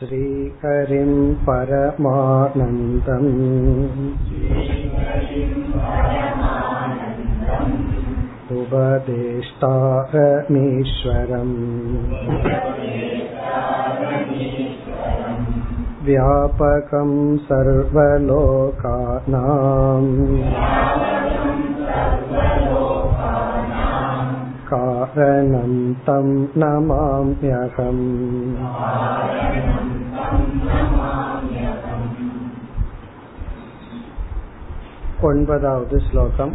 श्रीहरिं परमानन्दम् उपदेष्टारमीश्वरम् व्यापकं सर्वलोकानाम् कारणं तं नमाम्यहम् ஒன்பதாவது ஸ்லோகம்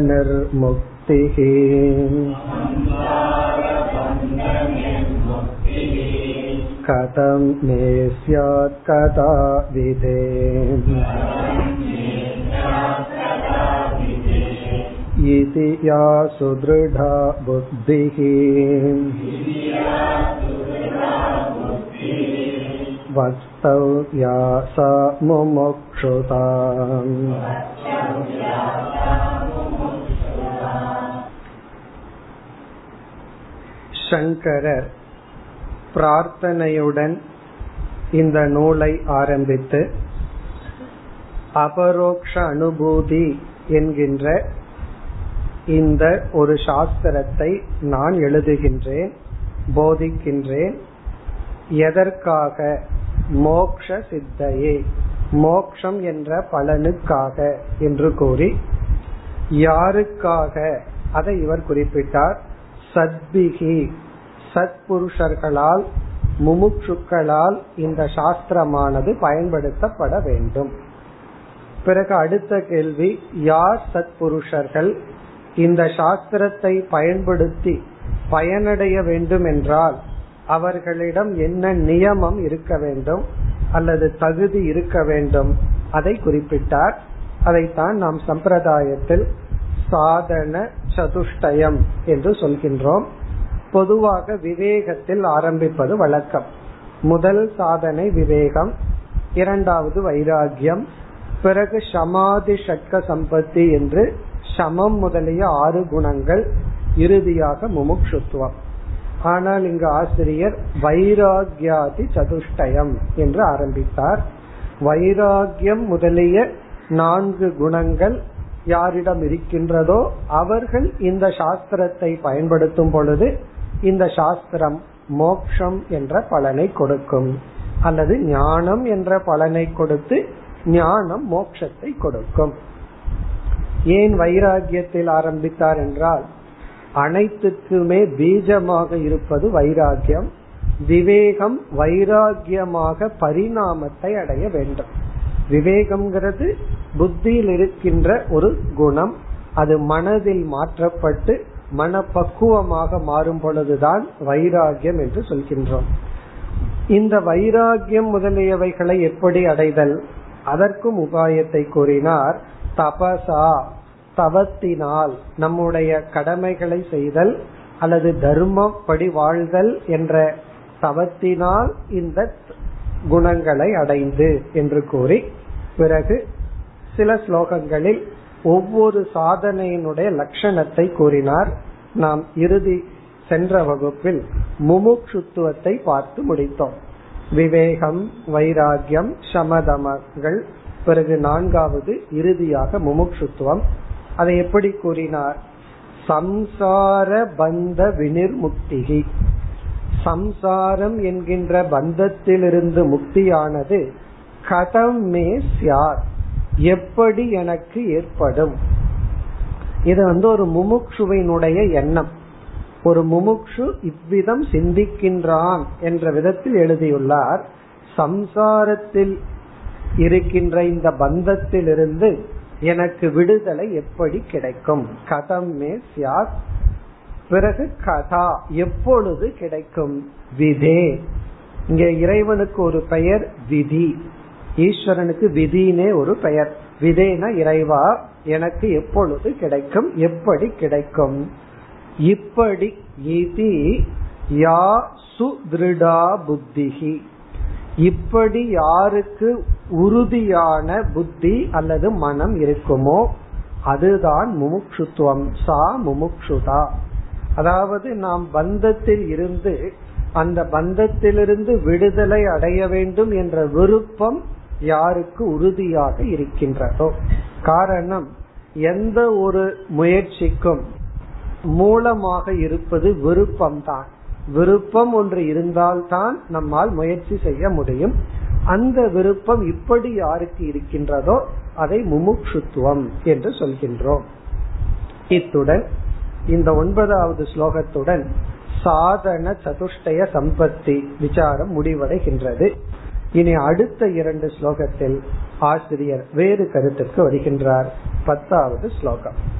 संसारबन्धनिर्मुक्तिः कथं मे स्यात् कदा विधे इति या सुदृढा बुद्धिः वक्तव्या सा मुमुक्षुता சங்கரர் பிரார்த்தனையுடன் இந்த நூலை ஆரம்பித்து அபரோக்ஷ அனுபூதி என்கின்ற இந்த ஒரு சாஸ்திரத்தை நான் எழுதுகின்றேன் போதிக்கின்றேன். எதற்காக? மோக்ஷ சித்தையே. மோக்ஷம் என்ற பலனுக்காக என்று கூறி யாருக்காக? அதை இவர் குறிப்பிட்டார். சத்பிகி. சத்புருஷர்களால் முமுட்சுக்களால் இந்த சாஸ்திரமானது பயன்படுத்தப்பட வேண்டும். பிறகு அடுத்த கேள்வி யார் சத்புருஷர்கள்? இந்த சாஸ்திரத்தை பயன்படுத்தி பயனடைய வேண்டும் என்றால் அவர்களிடம் என்ன நியமம் இருக்க வேண்டும் அல்லது தகுதி இருக்க வேண்டும் அதை குறிப்பிட்டார். அதைத்தான் நாம் சம்பிரதாயத்தில் சாதன சதுஷ்டயம் என்று சொல்கின்றோம். பொதுவாக விவேகத்தில் ஆரம்பிப்பது வழக்கம். முதல் சாதனை விவேகம் இரண்டாவது வைராகியம் பிறகு சமாதி ஷட்க சம்பத்தி என்று சமம் முதலிய ஆறு குணங்கள் இறுதியாக முமுக்ஷுத்துவம். ஆனால் இங்கு ஆசிரியர் வைராகியாதி சதுஷ்டயம் என்று ஆரம்பித்தார். வைராகியம் முதலிய நான்கு குணங்கள் யாரிடம் இருக்கின்றதோ அவர்கள் இந்த சாஸ்திரத்தை பயன்படுத்தும் பொழுது இந்த சாஸ்திரம் மோக்ஷம் என்ற பலனை கொடுக்கும். அல்லது ஞானம் என்ற பலனை கொடுத்து ஞானம் மோக்ஷத்தை கொடுக்கும். ஏன் வைராகியத்தில் ஆரம்பித்தார் என்றால் அனைத்துக்குமே பீஜமாக இருப்பது வைராகியம் விவேகம் வைராகியமாக பரிணாமத்தை அடைய வேண்டும். விவேகம்ங்கிறது புத்தியில் இருக்கின்ற ஒரு குணம். அது மனதில் மாற்றப்பட்டு மனப்பக்குவமாக மாறும் பொழுதுதான் வைராகியம் என்று சொல்கின்றோம். இந்த வைராகியம் முதலியவைகளை எப்படி அடைதல்? அதற்கும் உபாயத்தை கூறினார் தபசா தவத்தினால் நம்முடைய கடமைகளை செய்தல் அல்லது தர்மப்படி வாழ்தல் என்ற தவத்தினால் இந்த குணங்களை அடைந்து என்று கூறி பிறகு சில ஸ்லோகங்களில் ஒவ்வொரு சாதனையினுடைய லட்சணத்தை கூறினார். நாம் இறுதி சென்ற வகுப்பில் முமுட்சுத்துவத்தை பார்த்து முடித்தோம். விவேகம் வைராகியம் சமதமங்கள் பிறகு நான்காவது இறுதியாக முமுட்சுத்துவம். அதை எப்படி கூறினார்? சம்சார பந்த வினிர்முக்திகி. சம்சாரம் என்கின்ற பந்தத்திலிருந்து முக்தியானது கதம் மே சியார் எப்படி எனக்கு ஏற்படும்? இது வந்து ஒரு முமுட்சுவினுடைய எண்ணம். ஒரு முமுட்சு இவ்விதம் சிந்திக்கின்றான் என்ற விதத்தில் எழுதியுள்ளார். சம்சாரத்தில் இருக்கின்ற இந்த பந்தத்திலிருந்து எனக்கு விடுதலை எப்படி கிடைக்கும்? கதம் மே சியாத். பிறகு கதா எப்பொழுது கிடைக்கும்? விதே. இங்க இறைவனுக்கு ஒரு பெயர் விதி. ஈஸ்வரனுக்கு விதினே ஒரு பெயர். விதேன இறைவா எனக்கு எப்பொழுது கிடைக்கும்? எப்படி கிடைக்கும்? இப்படி இதி யா சுதிருடா புத்திகி இப்படி யாருக்கு உறுதியான புத்தி அல்லது மனம் இருக்குமோ அதுதான் முமுட்சுத்துவம் சா முமுட்சுதா அதாவது நாம் பந்தத்தில் இருந்து அந்த பந்தத்திலிருந்து விடுதலை அடைய வேண்டும் என்ற விருப்பம் யாருக்கு உறுதியாக இருக்கின்றதோ. காரணம் எந்த ஒரு முயற்சிக்கும் மூலமாக இருப்பது விருப்பம்தான். விருப்பம் ஒன்று இருந்தால்தான் நம்மால் முயற்சி செய்ய முடியும். அந்த விருப்பம் இப்படி யாருக்கு இருக்கின்றதோ அதை முமுட்சுத்துவம் என்று சொல்கின்றோம். இத்துடன் இந்த ஒன்பதாவது ஸ்லோகத்துடன் சாதன சதுஷ்டய சம்பத்தி விசாரம் முடிவடைகின்றது. இனி அடுத்த இரண்டு ஸ்லோகத்தில் ஆசிரியர் வேறு கருத்துக்கு வருகின்றார். பத்தாவது ஸ்லோகம்.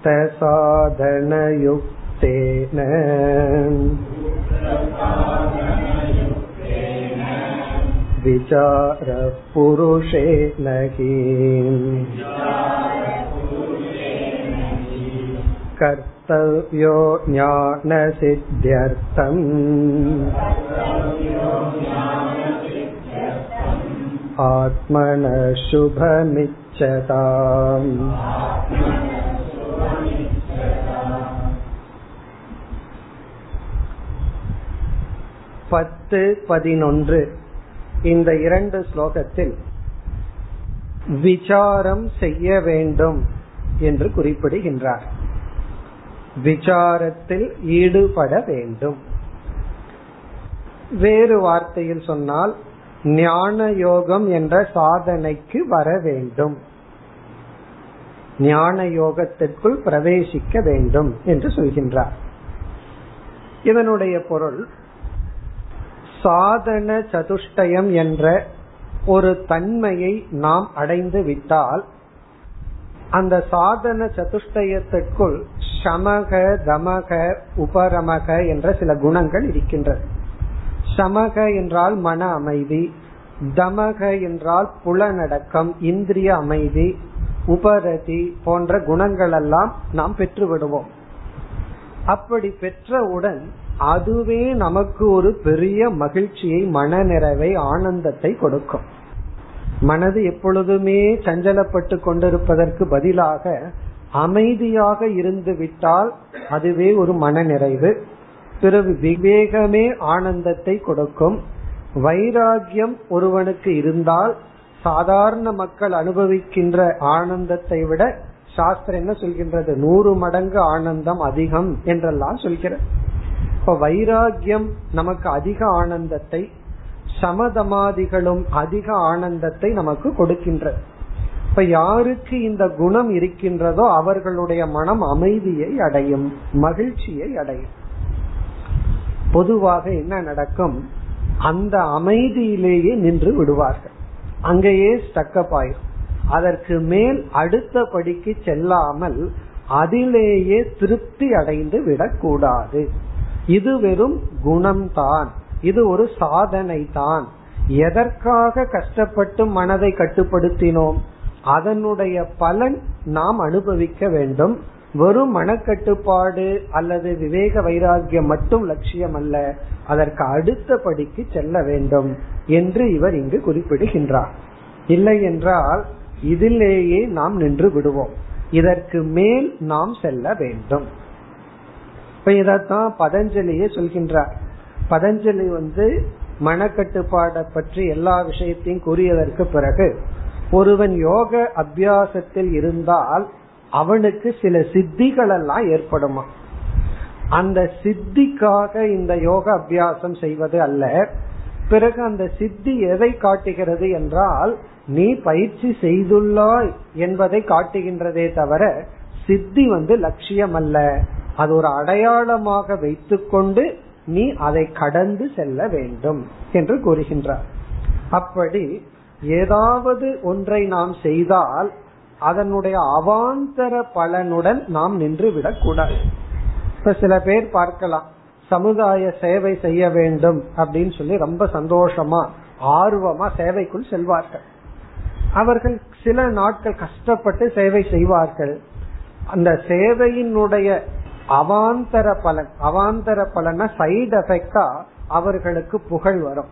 उक्तसाधनयुक्तेन विचारः पुरुषेण हि कर्तव्यो ज्ञानसिद्ध्यर्थम् आत्मनः शुभमिच्छताम् பத்து பதினொன்று. இந்த இரண்டு ஸ்லோகத்தில் விசாரம் செய்ய வேண்டும் என்று குறிப்பிடுகின்றார். விசாரத்தில் ஈடுபட வேண்டும். வேறு வார்த்தையில் சொன்னால் ஞான யோகம் என்ற சாதனைக்கு வர வேண்டும். ஞான யோகத்திற்குள் பிரவேசிக்க வேண்டும் என்று சொல்கின்றார். இதனுடைய பொருள் சாதன சதுஷ்டயம் என்ற ஒரு தன்மையை நாம் அடைந்து விட்டால் அந்த சாதன சதுஷ்டயத்திற்குள் சமக தமக உபரமக என்ற சில குணங்கள் இருக்கின்றது. சமக என்றால் மன அமைதி தமக என்றால் புலனடக்கம் இந்திரிய அமைதி உபரதி போன்ற குணங்கள் எல்லாம் நாம் பெற்று விடுவோம் அப்படி பெற்றவுடன் அதுவே நமக்கு ஒரு பெரிய மகிழ்ச்சியை மனநிறைவை ஆனந்தத்தை கொடுக்கும். மனது எப்பொழுதுமே சஞ்சலப்பட்டு கொண்டிருப்பதற்கு பதிலாக அமைதியாக இருந்து விட்டால் அதுவே ஒரு மனநிறைவு. பிறகு விவேகமே ஆனந்தத்தை கொடுக்கும். வைராகியம் ஒருவனுக்கு இருந்தால் சாதாரண மக்கள் அனுபவிக்கின்ற ஆனந்தத்தை விட சாஸ்திரம் என்ன சொல்கின்றது? நூறு மடங்கு ஆனந்தம் அதிகம் என்றெல்லாம் சொல்கிறது. இப்ப வைராகியம் நமக்கு அதிக ஆனந்தத்தை சமதமாதிகளும் அதிக ஆனந்தத்தை நமக்கு கொடுக்கின்றது. இப்ப யாருக்கு இந்த குணம் இருக்கின்றதோ அவர்களுடைய மனம் அமைதியை அடையும் மகிழ்ச்சியை அடையும். பொதுவாக என்ன நடக்கும்? அந்த அமைதியிலேயே நின்று விடுவார்கள். அங்கேயே ஸ்டக்கப் ஆயிரும். அதற்கு மேல் அடுத்த படிக்கு செல்லாமல் அதிலேயே திருப்தி அடைந்து விடக்கூடாது. இது வெறும் குணம்தான். இது ஒரு சாதனை தான் எதற்காக கஷ்டப்பட்டு மனதை கட்டுப்படுத்தினோம்? அதனுடைய பலன் நாம் அனுபவிக்க வேண்டும். வெறும் மனக்கட்டுப்பாடு அல்லது விவேக வைராகியம் மட்டும் லட்சியம் அல்ல அதற்கு அடுத்த படிக்கு செல்ல வேண்டும் என்று இவர் இங்கு குறிப்பிடுகின்றார். இல்லை என்றால் இதிலேயே நாம் நின்று விடுவோம். இதற்கு மேல் நாம் செல்ல வேண்டும். இப்ப இதத்தான் பதஞ்சலியே சொல்கின்றார். பதஞ்சலி வந்து மனக்கட்டுப்பாடை பற்றி எல்லா விஷயத்தையும் கூறியதற்கு பிறகு ஒருவன் யோக அபியாசத்தில் இருந்தால் அவனுக்கு சில சித்திகள் எல்லாம் ஏற்படுமா? அந்த சித்திக்காக இந்த யோக அபியாசம் செய்வது அல்ல. பிறகு அந்த சித்தி எதை காட்டுகிறது என்றால் நீ பயிற்சி செய்துள்ளாய் என்பதை காட்டுகின்றதே தவிர சித்தி வந்து லட்சியம் அல்ல அது ஒரு அடையாளமாக வைத்துக்கொண்டு நீ அதை கடந்து செல்ல வேண்டும் என்று கூறுகின்றார். அப்படி ஏதாவது ஒன்றை நாம் செய்தால் அதனுடைய அவாந்தர பலனுடன் நாம் நின்று விடக்கூடாது இப்ப சில பேர் பார்க்கலாம் சமுதாய சேவை செய்ய வேண்டும் அப்படின்னு சொல்லி ரொம்ப சந்தோஷமா ஆர்வமா சேவைக்குள் செல்வார்கள். அவர்கள் சில நாட்கள் கஷ்டப்பட்டு சேவை செய்வார்கள். அந்த சேவையினுடைய அவாந்தர பலன் அவாந்தர பலன சைடு எஃபெக்டா அவர்களுக்கு புகழ் வரும்.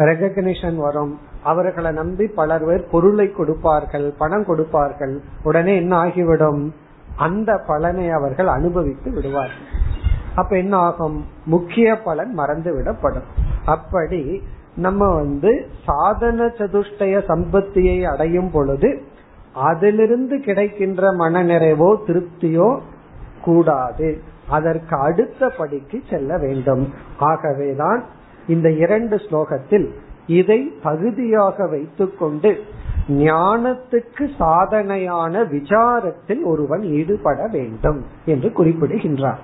ரெகக்னிஷன் வரும். அவர்களை நம்பி பலர் பேர் பொருளை கொடுப்பார்கள் பணம் கொடுப்பார்கள். உடனே என்ன ஆகிவிடும்? அந்த பலனை அவர்கள் அனுபவித்து விடுவார்கள். அப்ப என்ன ஆகும்? முக்கிய பலன் மறந்து விடப்படும். அப்படி நம்ம வந்து சாதன சதுஷ்டய சம்பத்தியை அடையும் பொழுது அதிலிருந்து கிடைக்கின்ற மனநிறைவோ திருப்தியோ கூடாது. அதற்கு அடுத்த படிக்கு செல்ல வேண்டும். ஆகவேதான் இந்த இரண்டு ஸ்லோகத்தில் இதை பகுதியாக வைத்துக்கொண்டு ஞானத்துக்கு சாதனையான விசாரத்தில் ஒருவன் ஈடுபட வேண்டும் என்று குறிப்பிடுகின்றார்.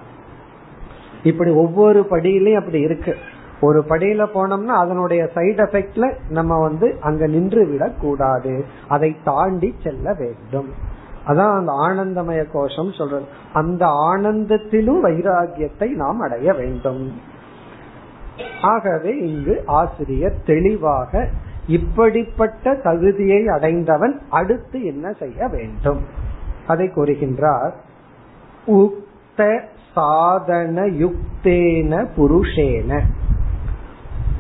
இப்படி ஒவ்வொரு படியிலையும் அப்படி இருக்கு. ஒரு படியில போனோம்னா அதனுடைய சைடு எஃபெக்ட்ல நம்ம வந்து அங்க நின்று விடக் கூடாது. அதை தாண்டி செல்ல வேண்டும். அதான் அந்த ஆனந்தமய கோஷம் சொல்றது. அந்த ஆனந்தத்திலும் வைராகியத்தை நாம் அடைய வேண்டும். ஆகவே இங்கு ஆசிரியர் தெளிவாக இப்படிப்பட்ட தகுதியை அடைந்தவன் அடுத்து என்ன செய்ய வேண்டும்? அதை கூறுகின்றார் உக்த சாதன யுக்தேன புருஷேன.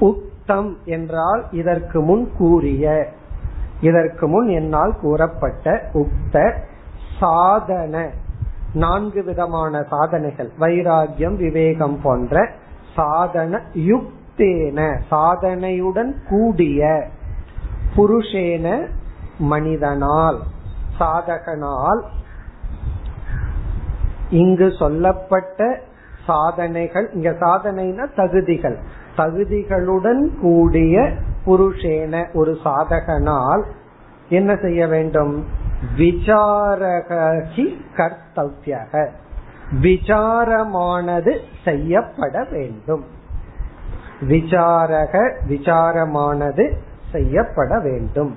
உக்தம் என்றால் இதற்கு முன் கூறிய இதற்கு முன் என்னால் கூறப்பட்ட உக்த சாதன நான்கு விதமான சாதனைகள் வைராகியம் விவேகம் போன்ற சாதன யுக்தேன சாதனையுடன் கூடிய புருஷேன மனிதனால் சாதகனால். இங்கு சொல்லப்பட்ட சாதனைகள் இங்க சாதனைனா தகுதிகள். தகுதிகளுடன் கூடிய புருஷேன ஒரு சாதகனால் என்ன செய்ய வேண்டும்? விசாரகி கர்த்தவியக. விசாரமானது செய்யப்பட வேண்டும். விசாரக விசாரமானது செய்யப்பட வேண்டும்.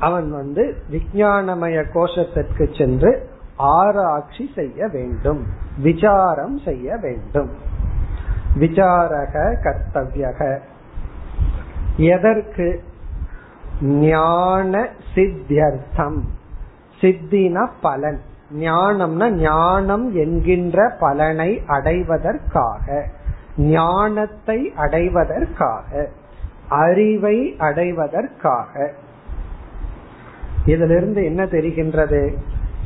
அவன் வந்து விஞ்ஞானமய கோஷத்திற்கு சென்று ஆராய்ச்சி செய்ய வேண்டும். விசாரம் செய்ய வேண்டும். விசாரக கர்த்தவியக. எதற்கு? ஞான சித்தியர்த்தம். சித்தின பலன். ஞானம்னா ஞானம் என்கின்ற பலனை அடைவதற்காக. ஞானத்தை அடைவதற்காக. அறிவை அடைவதற்காக. இதிலிருந்து என்ன தெரிகின்றது?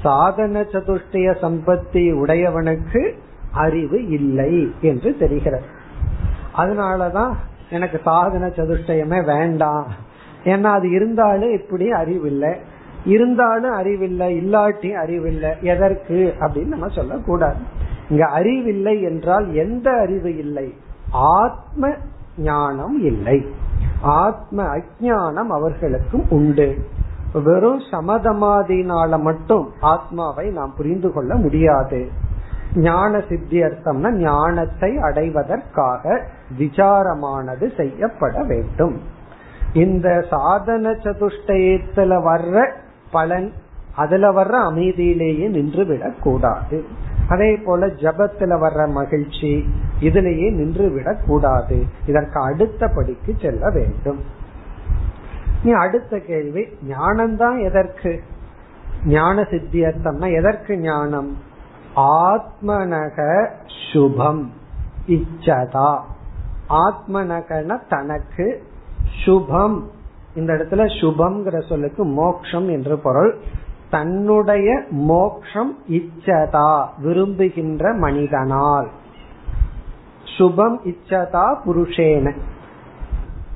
சாதன சதுஷ்டய சம்பத்தி உடையவனுக்கு அறிவு இல்லை என்று தெரிகிறது. அதனாலதான் எனக்கு சாதன சதுஷ்டயமே வேண்டாம். ஏன்னா அது இருந்தாலும் இப்படி அறிவில்லை இருந்தாலும் அறிவில்லை இல்லாட்டி அறிவில்லை. எதற்கு? அப்படின்னு நம்ம சொல்லக்கூடாது. இங்க அறிவில்லை என்றால் எந்த அறிவு இல்லை? ஆத்ம ஞானம் இல்லை. ஆத்ம அஜானம் அவர்களுக்கும் உண்டு. வெறும் சமதமாதினால மட்டும் ஆத்மாவை நாம் புரிந்து கொள்ள முடியாது. ஞான சித்தியர்த்தம்னா ஞானத்தை அடைவதற்காக விசாரமானது செய்யப்பட வேண்டும். இந்த சாதன சதுஷ்டயத்துல வர்ற பலன் அதுல வர்ற அமைதியிலேயே நின்று விடக் கூடாது அதே போல ஜபத்துல வர்ற மகிழ்ச்சி இதுலேயே நின்று விடக் கூடாது இதற்கு அடுத்த படிக்கு செல்ல வேண்டும். நீ அடுத்த கேள்வி ஞானம்தான் எதற்கு? ஞான சித்தியர்த்தம்னா எதற்கு ஞானம்? ஆத்மனக சுபம் இச்சதா. ஆத்மனகன தனக்கு சுபம். இந்த இடத்துல சுபம்ங்கிற சொல்லுக்கு மோக்ஷம் என்று பொருள். தன்னுடைய மோக்ஷம் இச்சதா விரும்புகின்ற மனிதனால். சுபம் இச்சதா புருஷேன.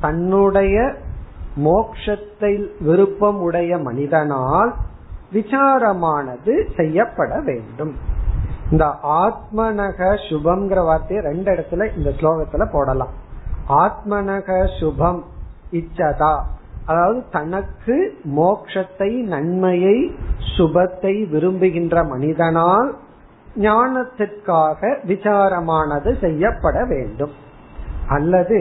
தன்னுடைய மோக்ஷத்தை விருப்பம் உடைய மனிதனால் விசாரமானது செய்யப்பட வேண்டும். இந்த ஆத்மனக சுபம்ங்கிற வார்த்தையை ரெண்டு இடத்துல இந்த ஸ்லோகத்துல போடலாம். ஆத்மனக சுபம் இச்சதா. அதாவது தனக்கு மோக்ஷத்தை நன்மையை சுபத்தை விரும்புகின்ற மனிதனால் ஞானத்திற்காக விசாரமானது செய்யப்பட வேண்டும். அல்லது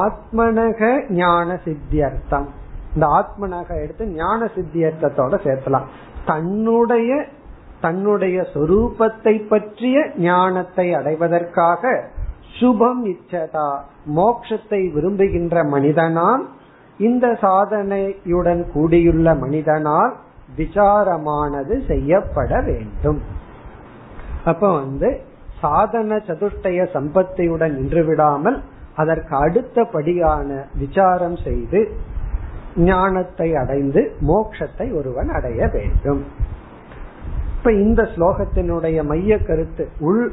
ஆத்மனக ஞான சித்தியர்த்தம் இந்த ஆத்மனக எடுத்து ஞான சித்தியர்த்தத்தோட சேர்த்தலாம். தன்னுடைய தன்னுடைய சொரூபத்தை பற்றிய ஞானத்தை அடைவதற்காக சுபம் இச்சதா மோக்ஷத்தை விரும்புகின்ற மனிதனால் இந்த சாதனையுடன் கூடியுள்ள மனிதனால் விசாரமானது செய்யப்பட வேண்டும். அப்ப வந்து சாதன சதுஷ்டய சம்பத்தியுடன் நின்று விடாமல் அதற்கு அடுத்தபடியான விசாரம் செய்து ஞானத்தை அடைந்து மோட்சத்தை ஒருவன் அடைய வேண்டும். இப்ப இந்த ஸ்லோகத்தினுடைய மைய கருத்து உள்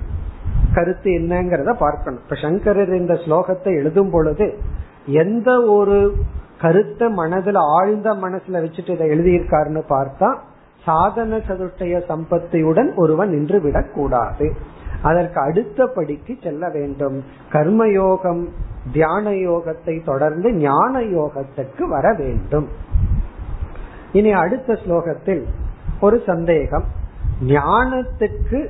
கருத்து என்னங்கிறத பார்க்கணும். இப்ப சங்கரர் இந்த ஸ்லோகத்தை எழுதும் பொழுது எந்த ஒரு கருத்தை மனதுல ஆழ்ந்த மனசுல வச்சுட்டு இதை எழுதியிருக்காருன்னு பார்த்தா சாதன சதுஷ்டய சம்பத்தியுடன் ஒருவன் நின்று விடக்கூடாது. அதற்கு அடுத்த படிக்கு செல்ல வேண்டும். கர்மயோகம் தியான யோகத்தை தொடர்ந்து ஞான யோகத்துக்கு வர வேண்டும். இனி அடுத்த ஸ்லோகத்தில் ஒரு சந்தேகம். ஞானத்துக்கு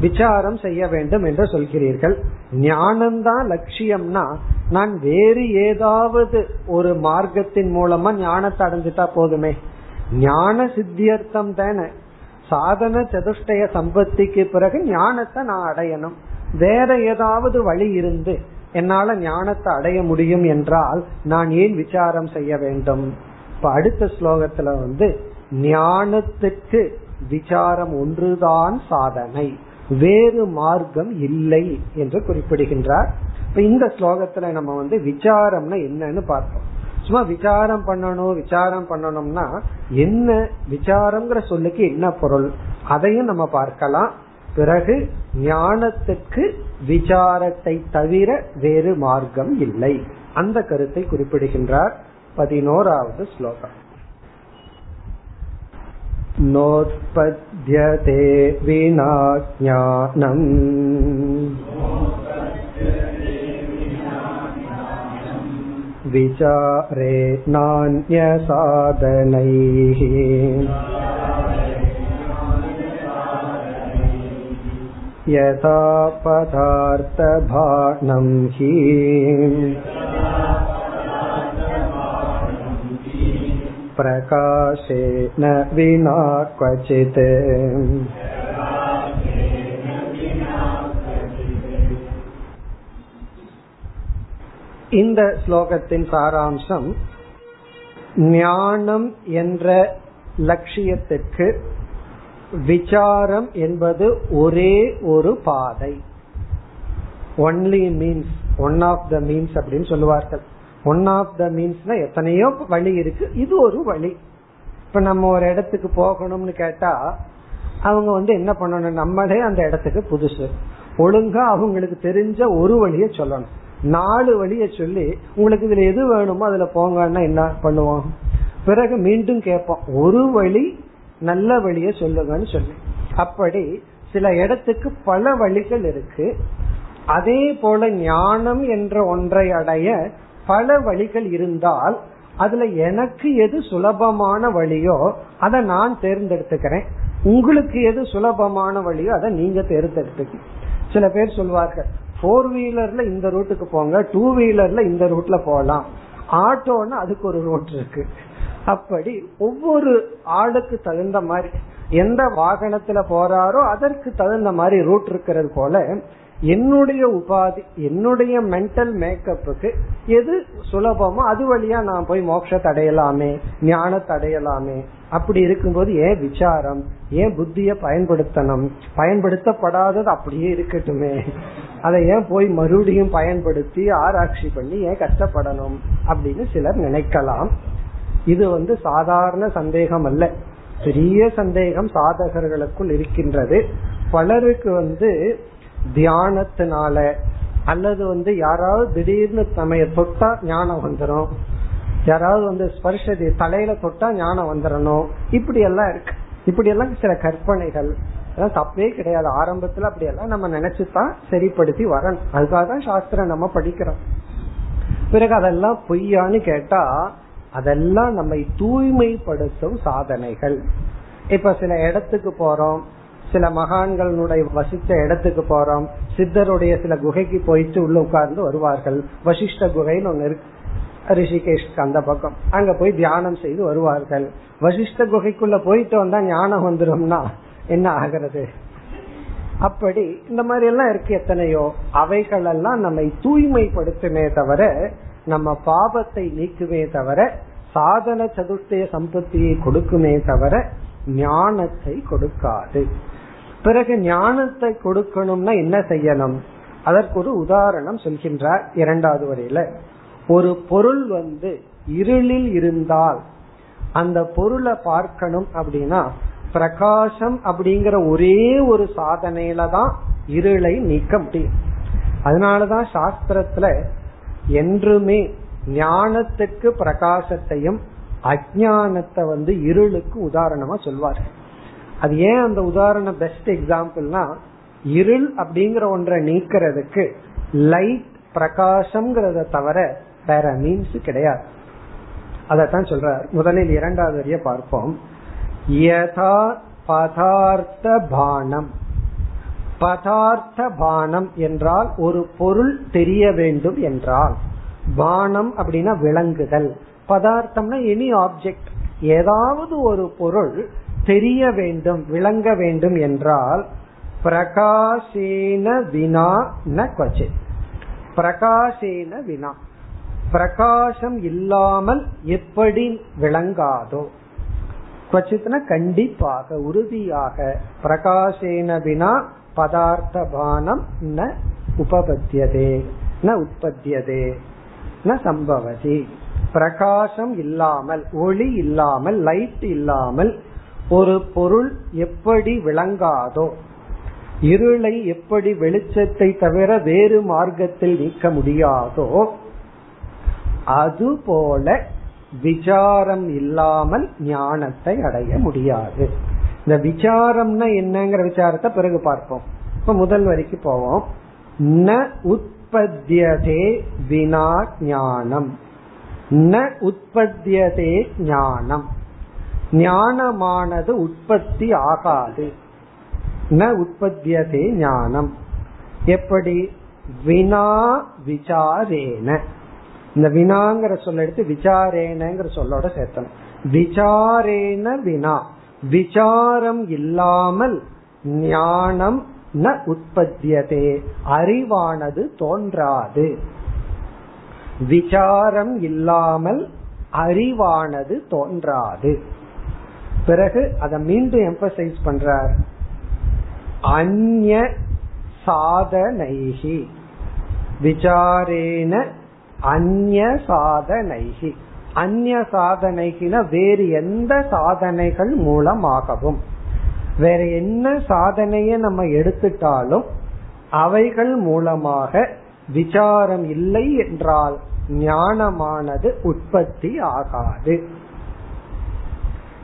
விசாரம் செய்ய வேண்டும் என்று சொல்கிறீர்கள். ஞானம்தான் லட்சியம்னா நான் வேறு ஏதாவது ஒரு மார்க்கத்தின் மூலமா ஞானத்தை அடைஞ்சிட்டா போதுமே. ஞான சித்தியர்த்தம் தானே. சாதன சதுஷ்டய சம்பத்திக்கு பிறகு ஞானத்தை நான் அடையணும். வேற ஏதாவது வழி இருந்து என்னால ஞானத்தை அடைய முடியும் என்றால் நான் ஏன் விசாரம் செய்ய வேண்டும்? இப்ப அடுத்த ஸ்லோகத்துல வந்து ஞானத்துக்கு விசாரம் ஒன்றுதான் சாதனை. வேறு மார்க்கம் இல்லை என்று குறிப்பிடுகின்றார். இப்ப இந்த ஸ்லோகத்துல நம்ம வந்து விசாரம்னா என்னன்னு பார்த்தோம். சும்மா விசாரம் பண்ணணும் விசாரம் பண்ணணும்னா என்ன விசாரம்ங்கிற சொல்லுக்கு என்ன பொருள்? அதையும் நம்ம பார்க்கலாம். பிறகு ஞானத்துக்கு விசாரத்தை தவிர வேறு மார்க்கம் இல்லை. அந்த கருத்தை குறிப்பிடுகின்றார் பதினோராவது ஸ்லோகம். नोत्पद्यते विना ज्ञानम् विचारे नान्यसाधनैः यथा पदार्थभानं हि प्रकाशेन विना क्वचित् இந்த ஸ்லோகத்தின் சாராம்சம் ஞானம் என்ற லட்சியத்திற்கு விசாரம் என்பது ஒரே ஒரு பாதை only means one of the means அப்படின்னு சொல்லுவார்கள் ஒன் ஆஃப் த மீன்ஸ்னா எத்தனையோ வழி இருக்கு. இது ஒரு வழி. இப்ப நம்ம ஒரு இடத்துக்கு போகணும்னு கேட்டா அவங்க வந்து என்ன பண்ணணும்? நம்மளே அந்த இடத்துக்கு புதுசு. ஒழுங்கா அவங்களுக்கு தெரிஞ்ச ஒரு வழிய சொல்லணும். நாலு வழிய சொல்லி உங்களுக்கு இதுல எது வேணுமோ அதுல போங்கன்னா என்ன பண்ணுவோம்? பிறகு மீண்டும் கேட்போம். ஒரு வழி நல்ல வழிய சொல்லுங்கன்னு சொல்லி. அப்படி சில இடத்துக்கு பல வழிகள் இருக்கு. அதே போல ஞானம் என்ற ஒன்றை அடைய பல வழிகள் இருந்தால் அதுல எனக்கு எது சுலபமான வழியோ அதை நான் தேர்ந்தெடுத்துக்கிறேன். உங்களுக்கு எது சுலபமான வழியோ அதை நீங்க தேர்ந்தெடுத்துக்க. சில பேர் சொல்வார்கள் போர் வீலர்ல இந்த ரூட்டுக்கு போங்க டூ வீலர்ல இந்த ரூட்ல போகலாம். ஆட்டோன்னு அதுக்கு ஒரு ரூட் இருக்கு. அப்படி ஒவ்வொரு ஆளுக்கு தகுந்த மாதிரி எந்த வாகனத்துல போறாரோ அதற்கு தகுந்த மாதிரி ரூட் இருக்கிறது போல என்னுடைய உபாதி என்னுடைய மென்டல் மேக்கப்புக்கு எது சுலபமோ அது வழியா நான் போய் மோட்சத்தை அடையலாமே ஞானத்தை அடையலாமே அப்படி இருக்கும்போது ஏன் விசாரம்? ஏன் புத்திய பயன்படுத்தணும்? பயன்படுத்தப்படாதது அப்படியே இருக்கட்டுமே. அதை ஏன் போய் மறுபடியும் பயன்படுத்தி ஆராய்ச்சி பண்ணி ஏன் கஷ்டப்படணும் அப்படின்னு சிலர் நினைக்கலாம். இது வந்து சாதாரண சந்தேகம் அல்ல. பெரிய சந்தேகம் சாதகர்களுக்குள் இருக்கின்றது. பலருக்கு வந்து தியானத்தினால அல்லது வந்து யாராவது திடீர்னு நம்ம தொட்டா ஞானம் வந்துடும் யாராவது வந்து ஸ்பர்ஷதி தலையில தொட்டா ஞானம் வந்துடணும் இப்படி எல்லாம் இருக்கு. இப்படி எல்லாம் சில கற்பனைகள். அதெல்லாம் தப்பே கிடையாது. ஆரம்பத்துல அப்படி எல்லாம் நம்ம நினைச்சுதான் சரிப்படுத்தி வரணும். அதுக்காக தான் சாஸ்திரம் நம்ம படிக்கிறோம். பிறகு அதெல்லாம் பொய்யான்னு கேட்டா அதெல்லாம் நம்மை தூய்மைப்படுத்தும் சாதனைகள். இப்ப சில இடத்துக்கு போறோம். சில மகான்களுடைய வசித்த இடத்துக்கு போறோம். சித்தருடைய சில குகைக்கு போயிட்டு உள்ள உட்கார்ந்து வருவார்கள். வசிஷ்ட குகைன்னு ஒண்ணு இருக்கு. ரிஷிகேஷ்க்கு அந்த பக்கம். அங்க போய் தியானம் செய்து வருவார்கள். வசிஷ்ட குகைக்குள்ள போயிட்டு வந்தா ஞானம் வந்துரும்னா என்ன ஆகிறது? அப்படி இந்த மாதிரி எல்லாம் இருக்கு எத்தனையோ. அவைகள் எல்லாம் நம்மை தூய்மைப்படுத்துமே தவிர நம்ம பாபத்தை நீக்குமே தவிர சாதன சதுர்த்திய சம்பத்தியை கொடுக்குமே தவிர ஞானத்தை கொடுக்காது. பிறகு ஞானத்தை கொடுக்கணும்னா என்ன செய்யணும்? அதற்கு ஒரு உதாரணம் சொல்கின்றார் இரண்டாவது வரையில. ஒரு பொருள் வந்து இருளில் இருந்தால் அந்த பொருளை பார்க்கணும் அப்படின்னா பிரகாசம் அப்படிங்கிற ஒரே ஒரு சாதனையில தான் இருளை நீக்க முடியும். அதனாலதான் சாஸ்திரத்துல என்றுமே ஞானத்துக்கு பிரகாசத்தையும் அஜானத்தை வந்து இருளுக்கு உதாரணமா சொல்வார்கள். அது ஏன் அந்த உதாரணம் பெஸ்ட் எக்ஸாம்பிள்னா இருள் அப்படிங்கிற ஒன்றை நீக்கிறதுக்கு லைட் பிரகாசம்ங்கிறத தவிர வேற மீன்ஸ் கிடையாது. அதத்தான் சொல்றார். முதலில் இரண்டாவது வரிய பார்ப்போம். யதா பதார்த்த பானம். பதார்த்த பானம் என்றால் ஒரு பொருள் தெரிய வேண்டும் என்றால். பானம் அப்படின்னா விளங்குதல் பதார்த்தம்னா எனி ஆப்ஜெக்ட் ஏதாவது ஒரு பொருள் தெரிய வேண்டும் விளங்க வேண்டும் என்றால் பிரகாசேன வினா ந பிரகாசேன வினா. பிரகாசம் இல்லாமல் எப்படி விளங்காதோ. கொச்சித்னா கண்டிப்பாக உறுதியாக பிரகாசேன வினா பதார்த்த பானம் ந உபபத்தியதே ந உற்பத்தியதே ந சம்பவதி. பிரகாசம் இல்லாமல் ஒளி இல்லாமல் லைட் இல்லாமல் ஒரு பொருள் எப்படி விளங்காதோ இருளை எப்படி வெளிச்சத்தை தவிர வேறு மார்க்கத்தில் நீக்க முடியாதோ அதுபோல விசாரம் இல்லாமல் ஞானத்தை அடைய முடியாது. இந்த விசாரம்னா என்னங்கிற விசாரத்தை பிறகு பார்ப்போம். இப்ப முதல் வரைக்கும் போவோம். ந உற்பத்தியதே வினா ஞானம். ந உற்பத்தியதே ஞானம். ஞானமானது உற்பத்தி ஆகாது. ந உற்பத்தியதே ஞானம். எப்படி? வினா விசாரேன. இந்த வினாங்கிற சொல்ல எடுத்து விசாரேனங்கிற சொல்லோட சேர்த்தணும். விசாரேன வினா. விசாரம் இல்லாமல் ஞானம் ந உற்பத்தியதே. அறிவானது தோன்றாது. விசாரம் இல்லாமல் அறிவானது தோன்றாது. பிறகு அதை மீண்டும் எம்பசைஸ் பண்றார். அந்ய சாதனைகி விசாரேன அந்ய சாதனைகி அந்நிய சாதனைகின வேறு எந்த சாதனைகள் மூலமாகவும். வேற என்ன சாதனைய நம்ம எடுத்துட்டாலும் அவைகள் மூலமாக விசாரம் இல்லை என்றால் ஞானமானது உற்பத்தி ஆகாது.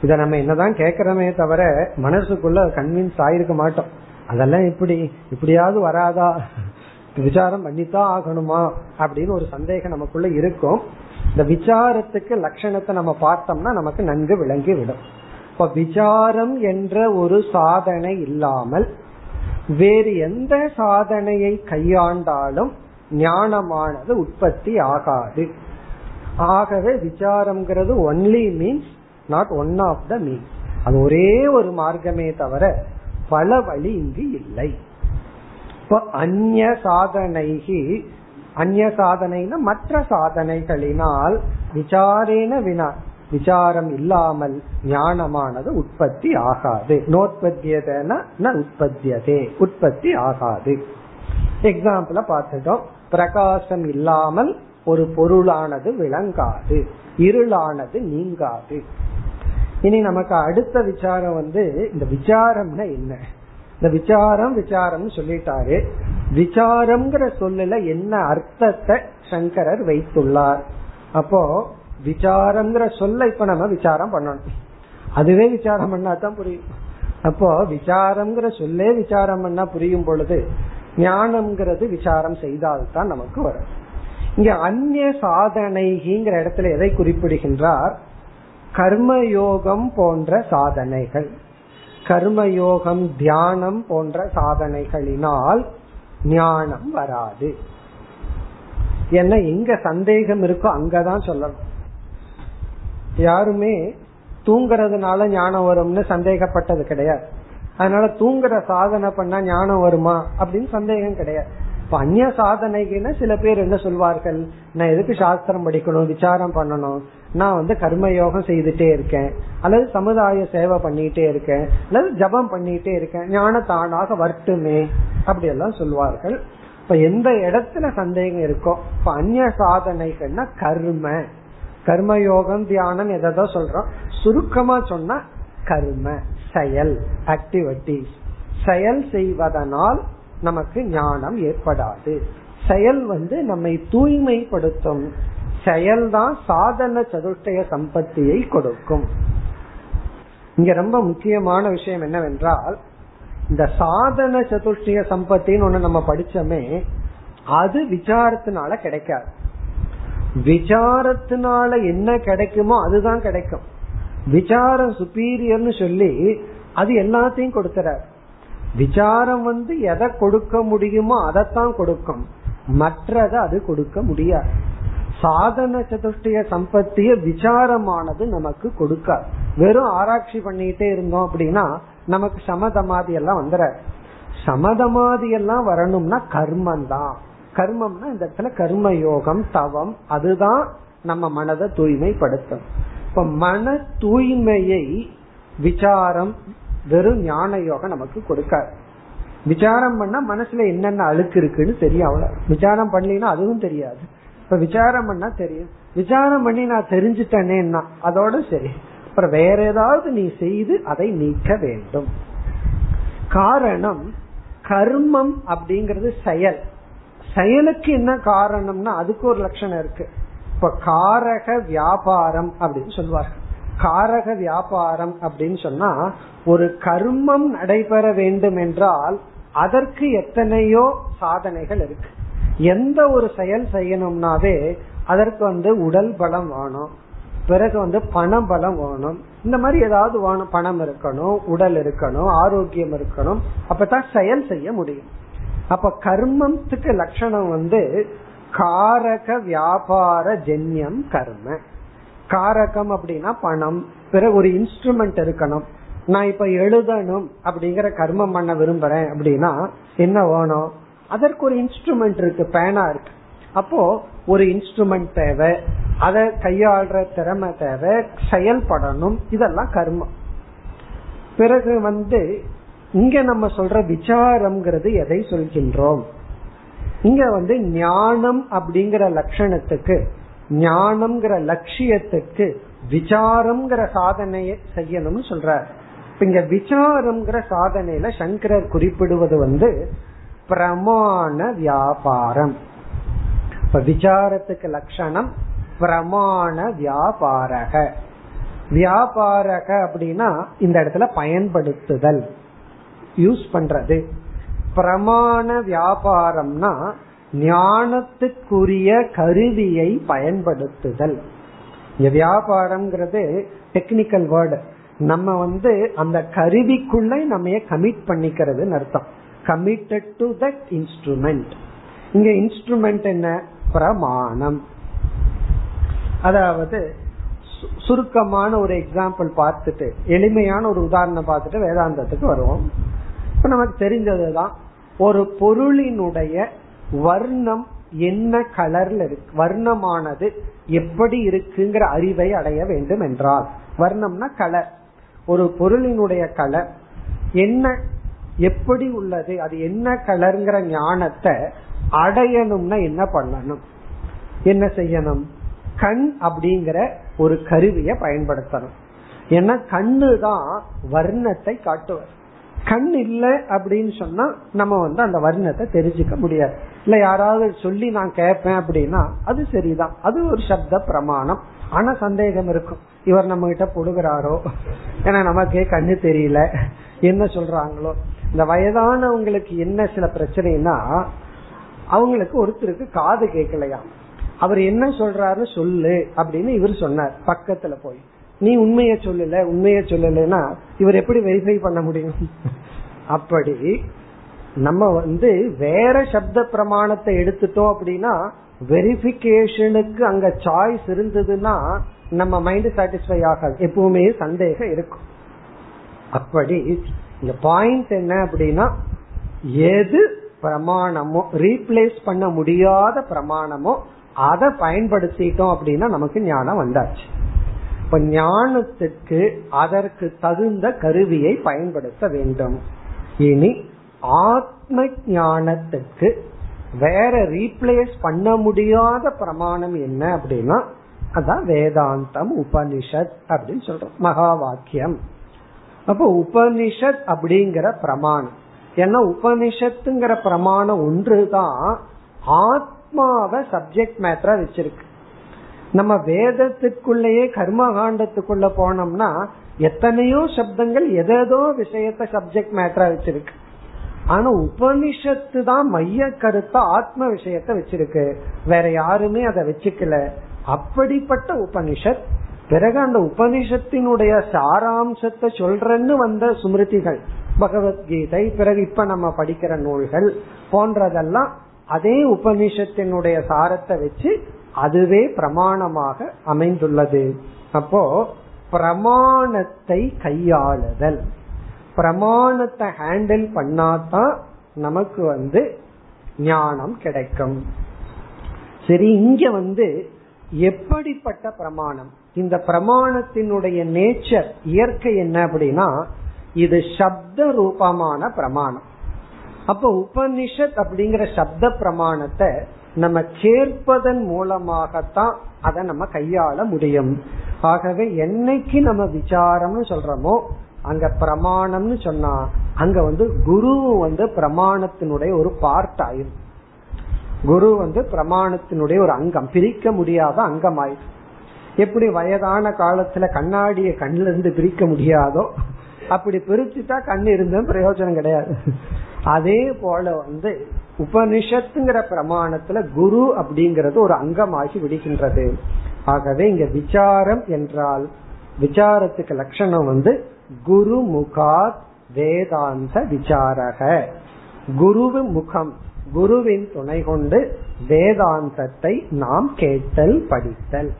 இத நம்ம என்னதான் கேக்குறோமே தவிர மனசுக்குள்ள கன்வின்ஸ் ஆயிருக்க மாட்டோம். அதெல்லாம் இப்படி இப்படியாவது வராதா? விசாரம் பண்ணித்தான் ஆகணுமா? அப்படின்னு ஒரு சந்தேகம் நமக்குள்ள இருக்கும். இந்த விசாரத்துக்கு லட்சணத்தை நம்ம பார்த்தோம்னா நமக்கு நன்கு விளங்கி விடும். இப்ப விசாரம் என்ற ஒரு சாதனை இல்லாமல் வேறு எந்த சாதனையை கையாண்டாலும் ஞானமானது உற்பத்தி ஆகாது. ஆகவே விசாரம்ங்கிறது only means not one of the means அது ஒரே ஒரு மார்க்கமே தவிர பல வழி இங்கு இல்லை. இப்போ அந்நிய சாதனைகி அந்நிய சாதனைனா மற்ற சாதனைகளினால் விசாரேன வினா விசாரம் இல்லாமல் ஞானமானது உற்பத்தி ஆகாது. நோத்பத்தியதன உற்பத்தியதே உற்பத்தி ஆகாது. எக்ஸாம்பிள பார்த்துட்டோம். பிரகாசம் இல்லாமல் ஒரு பொருளானது விளங்காது. இருளானது நீங்காது. இனி நமக்கு அடுத்த விசாரம் வந்து இந்த விசாரம்னா என்ன? இந்த விசாரம் விசாரம் சொல்லிட்டாரு. விசாரம்ங்கிற சொல்லல என்ன அர்த்தத்தை சங்கரர் வைத்துள்ளார்? அப்போ விசாரம்ங்கிற சொல்ல இப்ப நம்ம விசாரம் பண்ணணும். அதுவே விசாரம் பண்ணா தான் புரியும். அப்போ விசாரம்ங்கிற சொல்லே விசாரம் பண்ணா புரியும் பொழுது ஞானம்ங்கிறது விசாரம் செய்தால்தான் நமக்கு வரும். இங்க அந்நிய சாதனைகிற இடத்துல எதை குறிப்பிடுகின்றார்? கர்மயோகம் போன்ற சாதனைகள். கர்மயோகம் தியானம் போன்ற சாதனைகளினால் ஞானம் வராது. என்ன எங்க சந்தேகம் இருக்கோ அங்கதான் சொல்லணும். யாருமே தூங்குறதுனால ஞானம் வரும்னு சந்தேகப்பட்டது கிடையாது. அதனால தூங்குற சாதனை பண்ணா ஞானம் வருமா அப்படின்னு சந்தேகம் கிடையாது. இப்ப அந்நிய சாதனைகள்னா சில பேர் என்ன சொல்வார்கள்? நான் எதுக்கு சாஸ்திரம் படிக்கணும் விசாரம் பண்ணணும்? நான் வந்து கர்மயோகம் செய்துட்டே இருக்கேன். அல்லது சமுதாய சேவை பண்ணிட்டே இருக்கேன். அல்லது ஜபம் பண்ணிட்டே இருக்கேன். ஞான தானாக வரட்டுமே. அப்படி எல்லாம் சொல்வார்கள். இப்ப எந்த இடத்துல சந்தேகம் இருக்கோ இப்ப அந்நிய சாதனைகள்னா கர்ம. கர்மயோகம் தியானம் எதோ சொல்றோம். சுருக்கமா சொன்னா கர்ம செயல் ஆக்டிவிட்டிஸ் செயல் செய்வதனால் நமக்கு ஞானம் ஏற்படாது. செயல் வந்து நம்மை தூய்மைப்படுத்தும். செயல்தான் சாதன சதுஷ்டய சம்பத்தியை கொடுக்கும். இங்க ரொம்ப முக்கியமான விஷயம் என்னவென்றால் இந்த சாதன சதுஷ்டய சம்பத்தின்னு ஒண்ணு நம்ம படிச்சோமே அது விசாரத்தினால கிடைக்காது. விசாரத்தினால என்ன கிடைக்குமோ அதுதான் கிடைக்கும். விசாரம் சுப்பீரியர்னு சொல்லி அது எல்லாத்தையும் கொடுத்துறாரு. விசாரம் வந்து எதை கொடுக்க முடியுமோ அதைத்தான் கொடுக்கும். மற்றதை அது கொடுக்க முடியாது. சாதன சதுஷ்டய சம்பத்திய விசாரமானது நமக்கு கொடுக்காது. வெறும் ஆராய்ச்சி பண்ணிட்டே இருந்தோம் அப்படின்னா நமக்கு சமதமாதி எல்லாம் வந்துட சமதமாதி எல்லாம் வரணும்னா கர்மம் தான் கர்மம்னா இந்த இடத்துல கர்ம யோகம் தவம் அதுதான் நம்ம மனதை தூய்மைப்படுத்தும். இப்ப மன தூய்மையை விசாரம் வெறும் ஞான யோகம் நமக்கு கொடுக்காது. விசாரம் பண்ணா மனசுல என்னென்ன அழுக்கு இருக்குன்னு தெரியும் அவ்வளவு. விசாரம் பண்ணலாம் அதுவும் தெரியாது. இப்ப விசாரம் பண்ணா தெரியும். விசாரம் பண்ணி நான் தெரிஞ்சுட்டேனேன்னா அதோட சரி. அப்புறம் வேற ஏதாவது நீ செய்து அதை நீக்க வேண்டும். காரணம் கர்மம் அப்படிங்கறது செயல். செயலுக்கு என்ன காரணம்னா அதுக்கு ஒரு லட்சணம் இருக்கு. இப்ப காரக வியாபாரம் அப்படின்னு சொல்லுவார்கள். காரக வியாபாரம் அப்படின்னு சொன்னா ஒரு கர்மம் நடைபெற வேண்டும் என்றால் அதற்கு எத்தனையோ சாதனைகள் இருக்கு. எந்த ஒரு செயல் செய்யணும்னாவே அதற்கு வந்து உடல் பலம் வேணும். பிறகு வந்து பண பலம் வேணும். இந்த மாதிரி ஏதாவது வேணும் பணம் இருக்கணும் உடல் இருக்கணும் ஆரோக்கியம் இருக்கணும் அப்பதான் செயல் செய்ய முடியும். அப்ப கர்மத்துக்கு லட்சணம் வந்து காரக வியாபார ஜென்யம் கர்ம. காரகம் அப்படின்னா பணம். பிறகு ஒரு இன்ஸ்ட்ருமெண்ட் இருக்கணும். நான் இப்ப எழுதணும் அப்படிங்கிற கர்மம் பண்ண விரும்புறேன் அப்படின்னா என்ன வேணும்? அதற்கு ஒரு இன்ஸ்ட்ருமெண்ட் இருக்கு பேனா இருக்கு. அப்போ ஒரு இன்ஸ்ட்ருமெண்ட் தேவை. அதை கையாளுற திறமை தேவை. செயல்படணும். இதெல்லாம் கர்மம். பிறகு வந்து இங்க நம்ம சொல்ற விசாரம்ங்கிறது எதை சொல்கின்றோம்? இங்க வந்து ஞானம் அப்படிங்கிற லட்சணத்துக்கு ஞானம்ங்கிற லட்சியத்துக்கு விசாரம்ங்கிற சாதனையை செய்யணும்னு சொல்றார். இங்க விசாரம்ங்கிற சாதனையில சங்கரர் குறிப்பிடுவது வந்து பிரமாண வியாபாரம். இப்ப விசாரத்துக்கு லட்சணம் பிரமாண வியாபாரக. வியாபாரக அப்படின்னா இந்த இடத்துல பயன்படுத்துதல். யூஸ் பண்றது. பிரமாண வியாபாரம்னா ஞானத்துக்குரிய கருவியை பயன்படுத்துதல். இங்க வியாபாரம்ங்கிறது டெக்னிக்கல் வேர்டு நம்ம வந்து அந்த கருவிக்குள்ள நம்ம கமிட் பண்ணிக்கிறது அர்த்தம். கமிட்டட் டு தட் இன்ஸ்ட்ருமெண்ட் இங்க இன்ஸ்ட்ருமெண்ட் என்ன? பிரமாணம். அதாவது சுருக்கமான ஒரு எக்ஸாம்பிள் பார்த்துட்டு எளிமையான ஒரு உதாரணம் பார்த்துட்டு வேதாந்தத்துக்கு வருவோம். இப்ப நமக்கு தெரிஞ்சதுதான் ஒரு பொருளினுடைய வர்ணம் என்ன கலர்ல இருக்கு? வர்ணமானது எப்படி இருக்குங்கிற அறிவை அடைய வேண்டும் என்றால் வர்ணம்னா கலர். ஒரு பொருளினுடைய கலர். என்ன எப்படி உள்ளது? அது என்ன கலர்ங்கிற ஞானத்தை அடையணும்னா என்ன பண்ணணும்? என்ன செய்யணும்? கண் அப்படிங்கிற ஒரு கருவியை பயன்படுத்தணும். ஏன்னா கண்ணு தான் வர்ணத்தை காட்டுவது கண் இல்ல அப்படின்னு சொன்னா நம்ம வந்து அந்த வர்ணத்தை தெரிஞ்சுக்க முடியாது. இல்ல யாராவது சொல்லி நான் கேட்பேன் அப்படின்னா அது சரிதான். அது ஒரு சப்த பிரமாணம். ஆனா சந்தேகம் இருக்கும். இவர் நம்ம கிட்ட பொடுகிறாரோ ஏன்னா நமக்கே கண்ணு தெரியல. என்ன சொல்றாங்களோ? இந்த வயதானவங்களுக்கு என்ன சில பிரச்சனைனா அவங்களுக்கு ஒருத்தருக்கு காது கேட்கலையா அவர் என்ன சொல்றாரு சொல்லு அப்படின்னு இவர் சொன்னார். பக்கத்துல போய். நீ உண்மைய சொல்லல உண்மைய சொல்லலைன்னா இவர் எப்படி வெரிஃபை பண்ண முடியும்? அப்படி நம்ம வந்து வேற சப்த பிரமாணத்தை எடுத்துட்டோம் அப்படின்னா வெரிபிகேஷனுக்கு அங்க சாய்ஸ் இருந்ததுன்னா நம்ம மைண்ட் சாட்டிஸ்ஃபை ஆகாது. எப்பவுமே சந்தேகம் இருக்கும். அப்படி இந்த பாயிண்ட் என்ன அப்படின்னா எது பிரமாணமோ ரீப்ளேஸ் பண்ண முடியாத பிரமாணமோ அதை பயன்படுத்திட்டோம் அப்படின்னா நமக்கு ஞானம் வந்தாச்சு. இப்ப ஞானத்துக்கு அதற்கு தகுந்த கருவியை பயன்படுத்த வேண்டும். இனி ஆத்ம ஞானத்துக்கு வேற ரீப்ளேஸ் பண்ண முடியாத பிரமாணம் என்ன அப்படின்னா அதான் வேதாந்தம் உபனிஷத் அப்படின்னு சொல்றோம். மகா வாக்கியம் அப்போ உபனிஷத் அப்படிங்கிற பிரமாணம். ஏன்னா உபனிஷத்துங்கிற பிரமாணம் ஒன்றுதான் ஆத்மாவை சப்ஜெக்ட் மேட்டரா வச்சிருக்கு. நம்ம வேதத்துக்குள்ளேயே கர்மகாண்டத்துக்குள்ள போனோம்னா எத்தனையோ சப்தங்கள் எதோ விஷயத்த சப்ஜெக்ட் மேட்டரா வச்சிருக்கு. ஆனா உபனிஷத்து தான் மைய கருத்தா ஆத்ம விஷயத்த வச்சிருக்கு. வேற யாருமே அதை வச்சுக்கல. அப்படிப்பட்ட உபனிஷத் பிறகு அந்த உபனிஷத்தினுடைய சாராம்சத்தை சொல்றன்னு வந்த சுமிருதிகள் பகவத்கீதை பிறகு இப்ப நம்ம படிக்கிற நூல்கள் போன்றதெல்லாம் அதே உபனிஷத்தினுடைய சாரத்தை வச்சு அதுவே பிரமாணமாக அமைந்துள்ளது. அப்போ பிரமாணத்தை கையாளுதல். பிரமாணத்தை ஹேண்டில் பண்ணாதான் நமக்கு வந்து ஞானம் கிடைக்கும். சரி இங்க வந்து எப்படிப்பட்ட பிரமாணம்? இந்த பிரமாணத்தினுடைய நேச்சர் இயற்கை என்ன அப்படின்னா இது சப்த ரூபமான பிரமாணம். அப்ப உபனிஷத் அப்படிங்கிற சப்த பிரமாணத்தை நம்ம கேட்பதன் மூலமாகத்தான் அதை நம்ம கையாள முடியும். ஆகவே என்னைக்கு நம்ம விசாரம்னு சொல்றோமோ அங்க பிரமாணம்னு சொன்னா அங்க வந்து குரு வந்து பிரமாணத்தினுடைய ஒரு பார்ட் ஆயிரும் குரு வந்து பிரமாணத்தினுடைய ஒரு அங்கம் பிரிக்க முடியாத அங்கம் ஆயிரும் எப்படி வயதான காலத்துல கண்ணாடிய கண்ணுல இருந்து பிரிக்க முடியாதோ அப்படி பிரிச்சுட்டா கண் இருந்தும் பிரயோஜனம் கிடையாது. அதே போல வந்து உபனிஷத்துங்கிற பிரமாணத்துல குரு அப்படிங்கறது ஒரு அங்கமாகி விடுகின்றது. ஆகவே இங்க விசாரம் என்றால் விசாரத்துக்கு லட்சணம் வந்து குரு முகாத் வேதாந்த விசாரக. குருவு முகம் குருவின் துணை கொண்டு வேதாந்தத்தை நாம் கேட்டல் படித்தல்.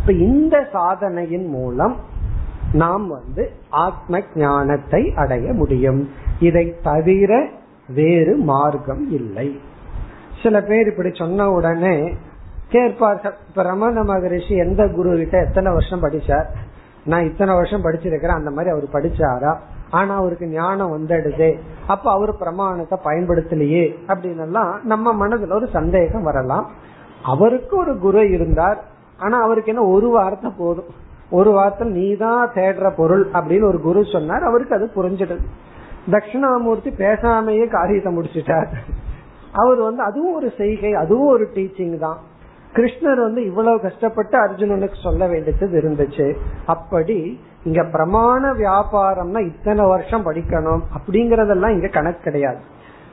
இப்ப இந்த சாதனையின் மூலம் நாம் வந்து ஆத்ம ஞானத்தை அடைய முடியும். இதை தவிர வேறு மார்க்கம் இல்லை. சில பேர் இப்படி சொன்ன உடனே கேட்பார்கள் இப்ப ரமண மகரிஷி எந்த குரு கிட்ட எத்தனை வருஷம் படிச்சார்? நான் இத்தனை வருஷம் படிச்சிருக்கிறேன் அந்த மாதிரி அவர் படிச்சாரா? ஆனா அவருக்கு ஞானம் வந்துடுதே. அப்ப அவர் பிரமாணத்தை பயன்படுத்தலையே. அப்படின்னு எல்லாம் நம்ம மனதுல ஒரு சந்தேகம் வரலாம். அவருக்கு ஒரு குரு இருந்தார். ஆனா அவருக்கு என்ன ஒரு வார்த்தை போதும். ஒரு வார்த்தை நீ தான் தேடுற பொருள் அப்படின்னு ஒரு குரு சொன்னார். அவருக்கு அது புரிஞ்சிடுது. தட்சிணாமூர்த்தி பேசாமையே காரியத்தை முடிச்சிட்டார். அவர் வந்து அதுவும் ஒரு செய்கை அதுவும் ஒரு டீச்சிங் தான். கிருஷ்ணர் வந்து இவ்வளவு கஷ்டப்பட்டு அர்ஜுனனுக்கு சொல்ல வேண்டியது இருந்துச்சு. அப்படி இங்க பிரமாண வியாபாரம்னா இத்தனை வருஷம் படிக்கணும் அப்படிங்கறதெல்லாம் இங்க கணக்கு கிடையாது.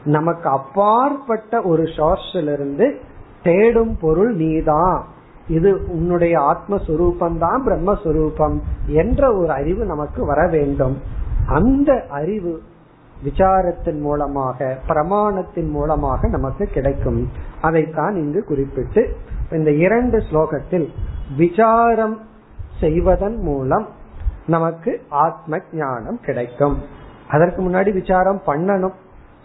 நமக்கு அப்பாற்பட்ட ஒரு சோர்ஸ்ல இருந்து தேடும் பொருள் நீதான். இது உன்னுடைய ஆத்மஸ்வரூபம் தான் பிரம்மஸ்வரூபம் என்ற ஒரு அறிவு நமக்கு வர வேண்டும். அந்த அறிவு விசாரத்தின் மூலமாக பிரமாணத்தின் மூலமாக நமக்கு கிடைக்கும். அதைத்தான் இங்கு குறிப்பிட்டு இந்த இரண்டு ஸ்லோகத்தில் விசாரம் செய்வதன் மூலம் நமக்கு ஆத்ம ஞானம் கிடைக்கும். அதற்கு முன்னாடி விசாரம் பண்ணணும்.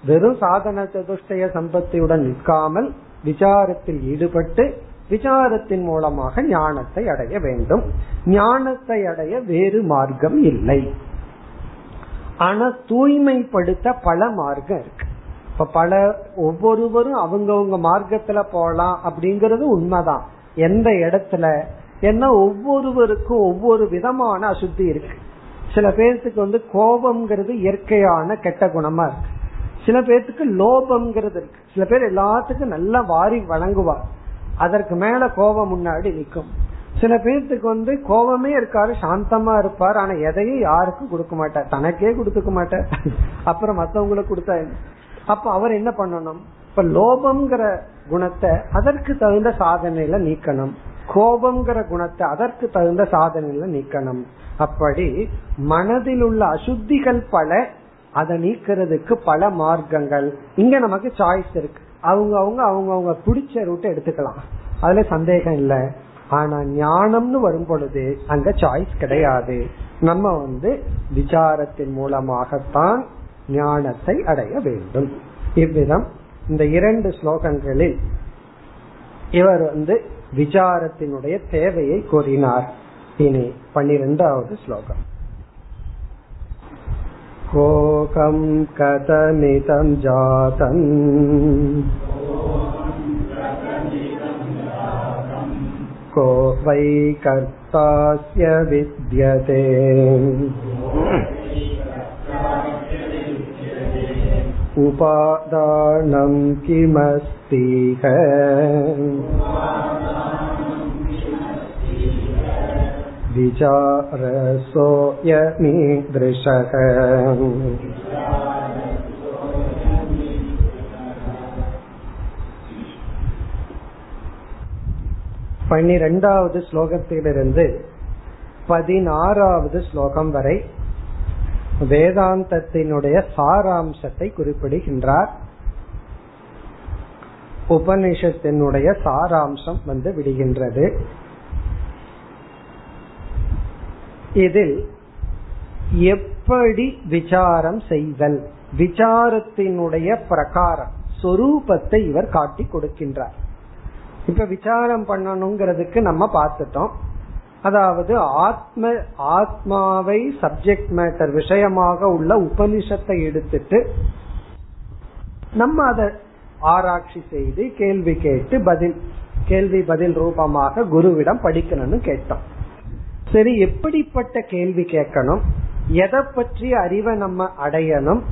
வெறும் சாதன சதுஷ்டய சம்பத்தியுடன் நிற்காமல் விசாரத்தில் ஈடுபட்டு விசாரத்தின் மூலமாக ஞானத்தை அடைய வேண்டும். ஞானத்தை அடைய வேறு மார்க்கம் இல்லை. ஆனா தூய்மைப்படுத்த பல மார்க்கம் இருக்கு. இப்ப பல ஒவ்வொருவரும் அவங்கவுங்க மார்க்கத்துல போலாம் அப்படிங்கறது உண்மைதான். எந்த இடத்துல? ஏன்னா ஒவ்வொருவருக்கும் ஒவ்வொரு விதமான அசுத்தி இருக்கு. சில பேர்த்துக்கு வந்து கோபம்ங்கிறது இயற்கையான கெட்ட குணமா இருக்கு. சில பேர்த்துக்கு லோபம்ங்கிறது இருக்கு. சில பேர் எல்லாத்துக்கும் நல்லா வாரி வழங்குவார். அதற்கு மேல கோபம் முன்னாடி நிற்கும். சில பேர்த்துக்கு வந்து கோபமே இருக்காரு சாந்தமா இருப்பார். ஆனா எதையும் யாருக்கும் கொடுக்க மாட்டார். தனக்கே கொடுத்துக்க மாட்டார். அப்புறம் மத்தவங்களுக்கு கொடுத்தா அப்ப அவர் என்ன பண்ணணும்? இப்ப லோபம்ங்கிற குணத்தை அதற்கு தகுந்த சாதனையில நீக்கணும். கோபம்ங்கிற குணத்தை அதற்கு தகுந்த சாதனையில நீக்கணும். அப்படி மனதில் உள்ள அசுத்திகள் பல அதை நீக்கிறதுக்கு பல மார்க்கங்கள். இங்க நமக்கு சாய்ஸ் இருக்கு. அவங்க அவங்க அவங்க அவங்க பிடிச்ச ரூட்டை எடுத்துக்கலாம். அதுல சந்தேகம் இல்லை. ஆனா ஞானம்னு வரும் பொழுது அங்க சாய்ஸ் கிடையாது. நம்ம வந்து விசாரத்தின் மூலமாகத்தான் ஞானத்தை அடைய வேண்டும். இவ்விதம் இந்த இரண்டு ஸ்லோகங்களில் இவர் வந்து விசாரத்தினுடைய தேவையை கூறினார். இனி பன்னிரெண்டாவது ஸ்லோகம். கோகம் கதமிதம் ஜாதம். को वै कर्तास्य विद्यते उपादानं किमस्तीह विचारसोऽयमीदृशः பன்னிரெண்டாவது ஸ்லோகத்திலிருந்து பதினாறாவது ஸ்லோகம் வரை வேதாந்தத்தினுடைய சாராம்சத்தை குறிப்பிடுகின்றார். உபனிஷத்தினுடைய சாராம்சம் வந்து விடுகின்றது. இதில் எப்படி விசாரம் செய்தல்? விசாரத்தினுடைய பிரகாரம் சொரூபத்தை இவர் காட்டி கொடுக்கின்றார். இப்ப விசாரம் பண்ணணுங்கிறதுக்கு நம்ம பார்த்துட்டோம். அதாவது ஆத்ம ஆத்மாவை சப்ஜெக்ட் மேட்டர் விஷயமாக உள்ள உபனிஷத்தை எடுத்துட்டு நம்ம அதை ஆராய்ச்சி செய்து கேள்வி கேட்டு பதில் கேள்வி பதில் ரூபமாக குருவிடம் படிக்கணும்னு கேட்டோம். சரி எப்படிப்பட்ட கேள்வி கேட்கணும்? எதை பற்றி அறிவை நம்ம அடையணும்?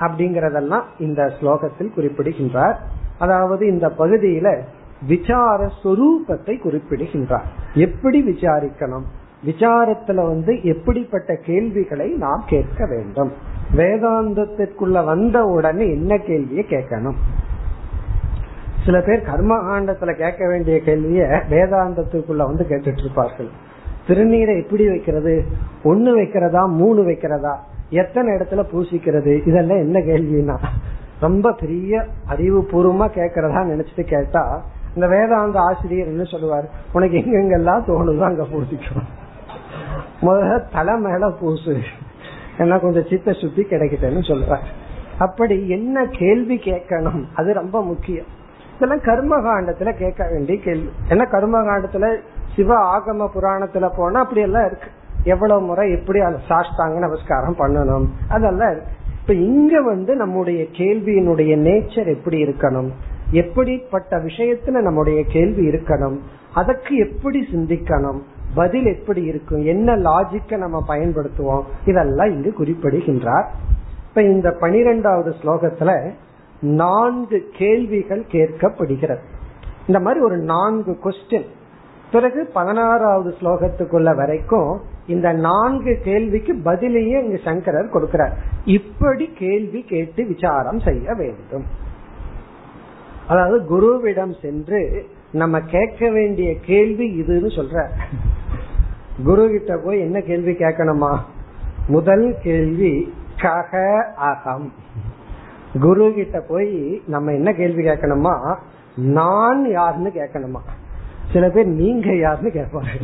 அப்படிங்கறதெல்லாம் இந்த ஸ்லோகத்தில் குறிப்பிடுகின்றார். அதாவது இந்த பகுதியில விசார சொரூபத்தை குறிப்பிடுகின்றார். எப்படி விசாரிக்கணும்? விசாரத்துல வந்து எப்படிப்பட்ட கேள்விகளை நாம் கேட்க வேண்டும். வேதாந்தத்திற்குள்ள வந்த உடனே என்ன கேள்வியை கேட்கணும்? சில பேர் கர்மகாண்டத்துல கேட்க வேண்டிய கேள்விய வேதாந்தத்துக்குள்ள வந்து கேட்டுட்டு இருப்பார்கள் திருநீரை எப்படி வைக்கிறது ஒன்னு வைக்கிறதா மூணு வைக்கிறதா எத்தனை இடத்துல பூசிக்கிறது இதெல்லாம் என்ன கேள்வினா ரொம்ப பெரிய அறிவுபூர்வமா கேட்கறதா நினைச்சிட்டு கேட்டா இந்த வேதாந்த ஆசிரியர் என்ன சொல்லுவார்? உனக்கு எங்கெங்கெல்லாம் தோணுதோ அங்க பூசிக்கும் முதல்ல தலை மேல பூசு. என்ன கொஞ்சம் சித்த சுத்தி கிடைக்கிட்டேன்னு சொல்றார் அப்படி என்ன கேள்வி கேட்கணும்? அது ரொம்ப முக்கியம். இதெல்லாம் கர்ம காண்டத்துல கேட்க வேண்டிய கேள்வி. ஏன்னா கர்ம காண்டத்துல சிவ ஆகம புராணத்துல போனா அப்படி எல்லாம் இருக்கு. எவ்வளவு முறை எப்படி சாஷ்டாங்க நமஸ்காரம் பண்ணணும்? அதெல்லாம் இருக்கு. இப்ப இங்க வந்து நம்முடைய கேள்வியினுடைய நேச்சர் எப்படி இருக்கணும்? எப்படிப்பட்ட விஷயத்துல நம்முடைய கேள்வி இருக்கணும் அதற்கு எப்படி சிந்திக்கணும் பதில் எப்படி இருக்கும் என்ன லாஜிக்க நம்ம பயன்படுத்துவோம் இதெல்லாம் இங்கு குறிப்பிடுகின்றார். இப்ப இந்த பனிரெண்டாவது ஸ்லோகத்துல நான்கு கேள்விகள் கேட்கப்படுகிறது. இந்த மாதிரி ஒரு நான்கு கொஸ்டின் பிறகு பதினாறாவது ஸ்லோகத்துக்குள்ள வரைக்கும் இந்த நான்கு கேள்விக்கு பதிலையே இங்கு சங்கரர் கொடுக்கிறார். இப்படி கேள்வி கேட்டு விசாரம் செய்ய வேண்டும். அதாவது குருவிடம் சென்று நம்ம கேட்க வேண்டிய கேள்வி இதுன்னு சொல்ற. குரு கிட்ட போய் என்ன கேள்வி கேட்கணுமா? முதல் கேள்வி கக அகம். குரு கிட்ட போய் நம்ம என்ன கேள்வி கேட்கணுமா? நான் யாருன்னு கேட்கணுமா? சில பேர் நீங்க யாருன்னு கேட்பாங்க.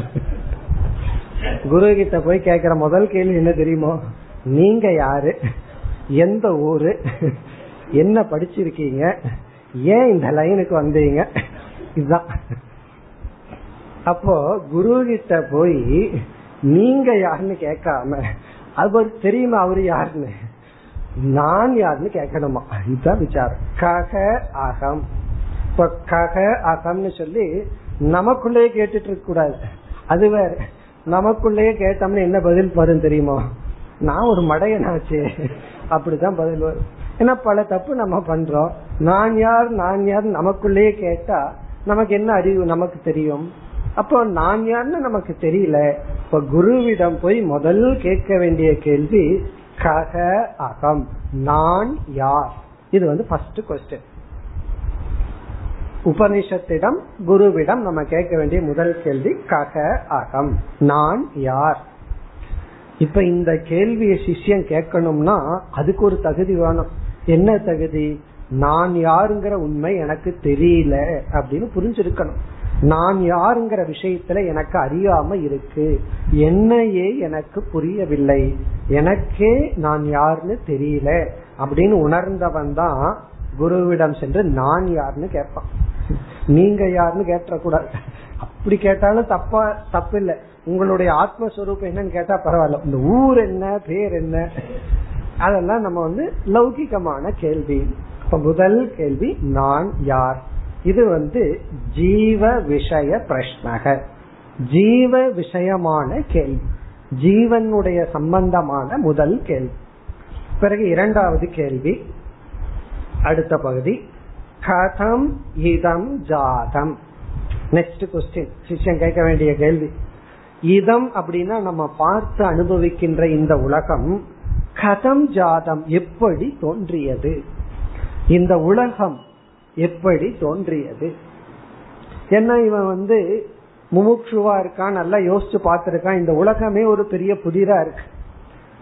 குரு கிட்ட போய் கேக்குற முதல் கேள்வி என்ன தெரியுமோ? நீங்க யாரு? எந்த ஊரு? என்ன படிச்சிருக்கீங்க? ஏன் இந்த லைனுக்கு வந்தீங்க? இதுதான். அப்போ குரு கிட்ட போய் நீங்க யாருன்னு கேட்காம அவர் தெரியுமா அவரு யாருன்னு? நான் யாருன்னு கேட்கணுமா? இதுதான் விசாரம். கக அகம். இப்ப கக அகம்னு சொல்லி நமக்குள்ளேயே கேட்டுட்டு இருக்க கூடாது. அது வேற. நமக்குள்ளேயே கேட்டோம்னா என்ன பதில் வரும் தெரியுமா? நான் ஒரு மடையனாச்சு. அப்படிதான் பதில் வரும். ஏன்னா பல தப்பு நம்ம பண்றோம். நான் யார் நான் யார் நமக்குள்ளேயே கேட்டா நமக்கு என்ன அறிவு நமக்கு தெரியும்? அப்போ நான் யாருன்னு நமக்கு தெரியல. இப்ப குருவிடம் போய் முதல் கேட்க வேண்டிய கேள்வி கக அகம் நான் யார்? இது வந்து ஃபர்ஸ்ட் கொஸ்டின் உபனிஷத்திடம் குருவிடம் நம்ம கேட்க வேண்டிய முதல் கேள்வி கக அகம் நான் யார்? இப்ப இந்த கேள்வியை சிஷ்யன் கேட்கணும்னா அதுக்கு ஒரு தகுதி வேணும். என்ன தகுதி? நான் யாருங்கிற உண்மை எனக்கு தெரியல அப்படின்னு புரிஞ்சிருக்கணும். நான் யாருங்கிற விஷயத்துல எனக்கு அறியாம இருக்கு. என்னையே எனக்கு புரியவில்லை. எனக்கே நான் யாருன்னு தெரியல அப்படின்னு உணர்ந்தவன் தான் குருவிடம் சென்று நான் யாருன்னு கேட்பான். நீங்க யாருன்னு கேட்டக்கூடாது. அப்படி கேட்டாலும் தப்பா தப்பு இல்லை உங்களுடைய ஆத்மஸ்வரூபம் என்னன்னு கேட்டா பரவாயில்ல. இந்த ஊர் என்ன பேர் என்ன? அதெல்லாம் நம்ம வந்து லௌகிகமான கேள்வி. இப்ப முதல் கேள்வி நான் யார்? இது வந்து ஜீவ விஷய பிரஷ்னக. ஜீவ விஷயமான கேள்வி. ஜீவனுடைய சம்பந்தமான முதல் கேள்வி. பிறகு இரண்டாவது கேள்வி அடுத்த பகுதி. கதம் இதம் ஜாதம். நெக்ஸ்ட் கொஸ்டின் சிஷ்யன் கேட்க வேண்டிய கேள்வி. இதம் அப்படின்னா நம்ம பார்த்து அனுபவிக்கின்ற இந்த உலகம் கதம் ஜாதம் எப்படி தோன்றியது? இந்த உலகம் எப்படி தோன்றியது? என்ன இவன் வந்து முமுட்சுவா இருக்கான் நல்லா யோசிச்சு பார்த்திருக்கான் இந்த உலகமே ஒரு பெரிய புதிரா இருக்கு.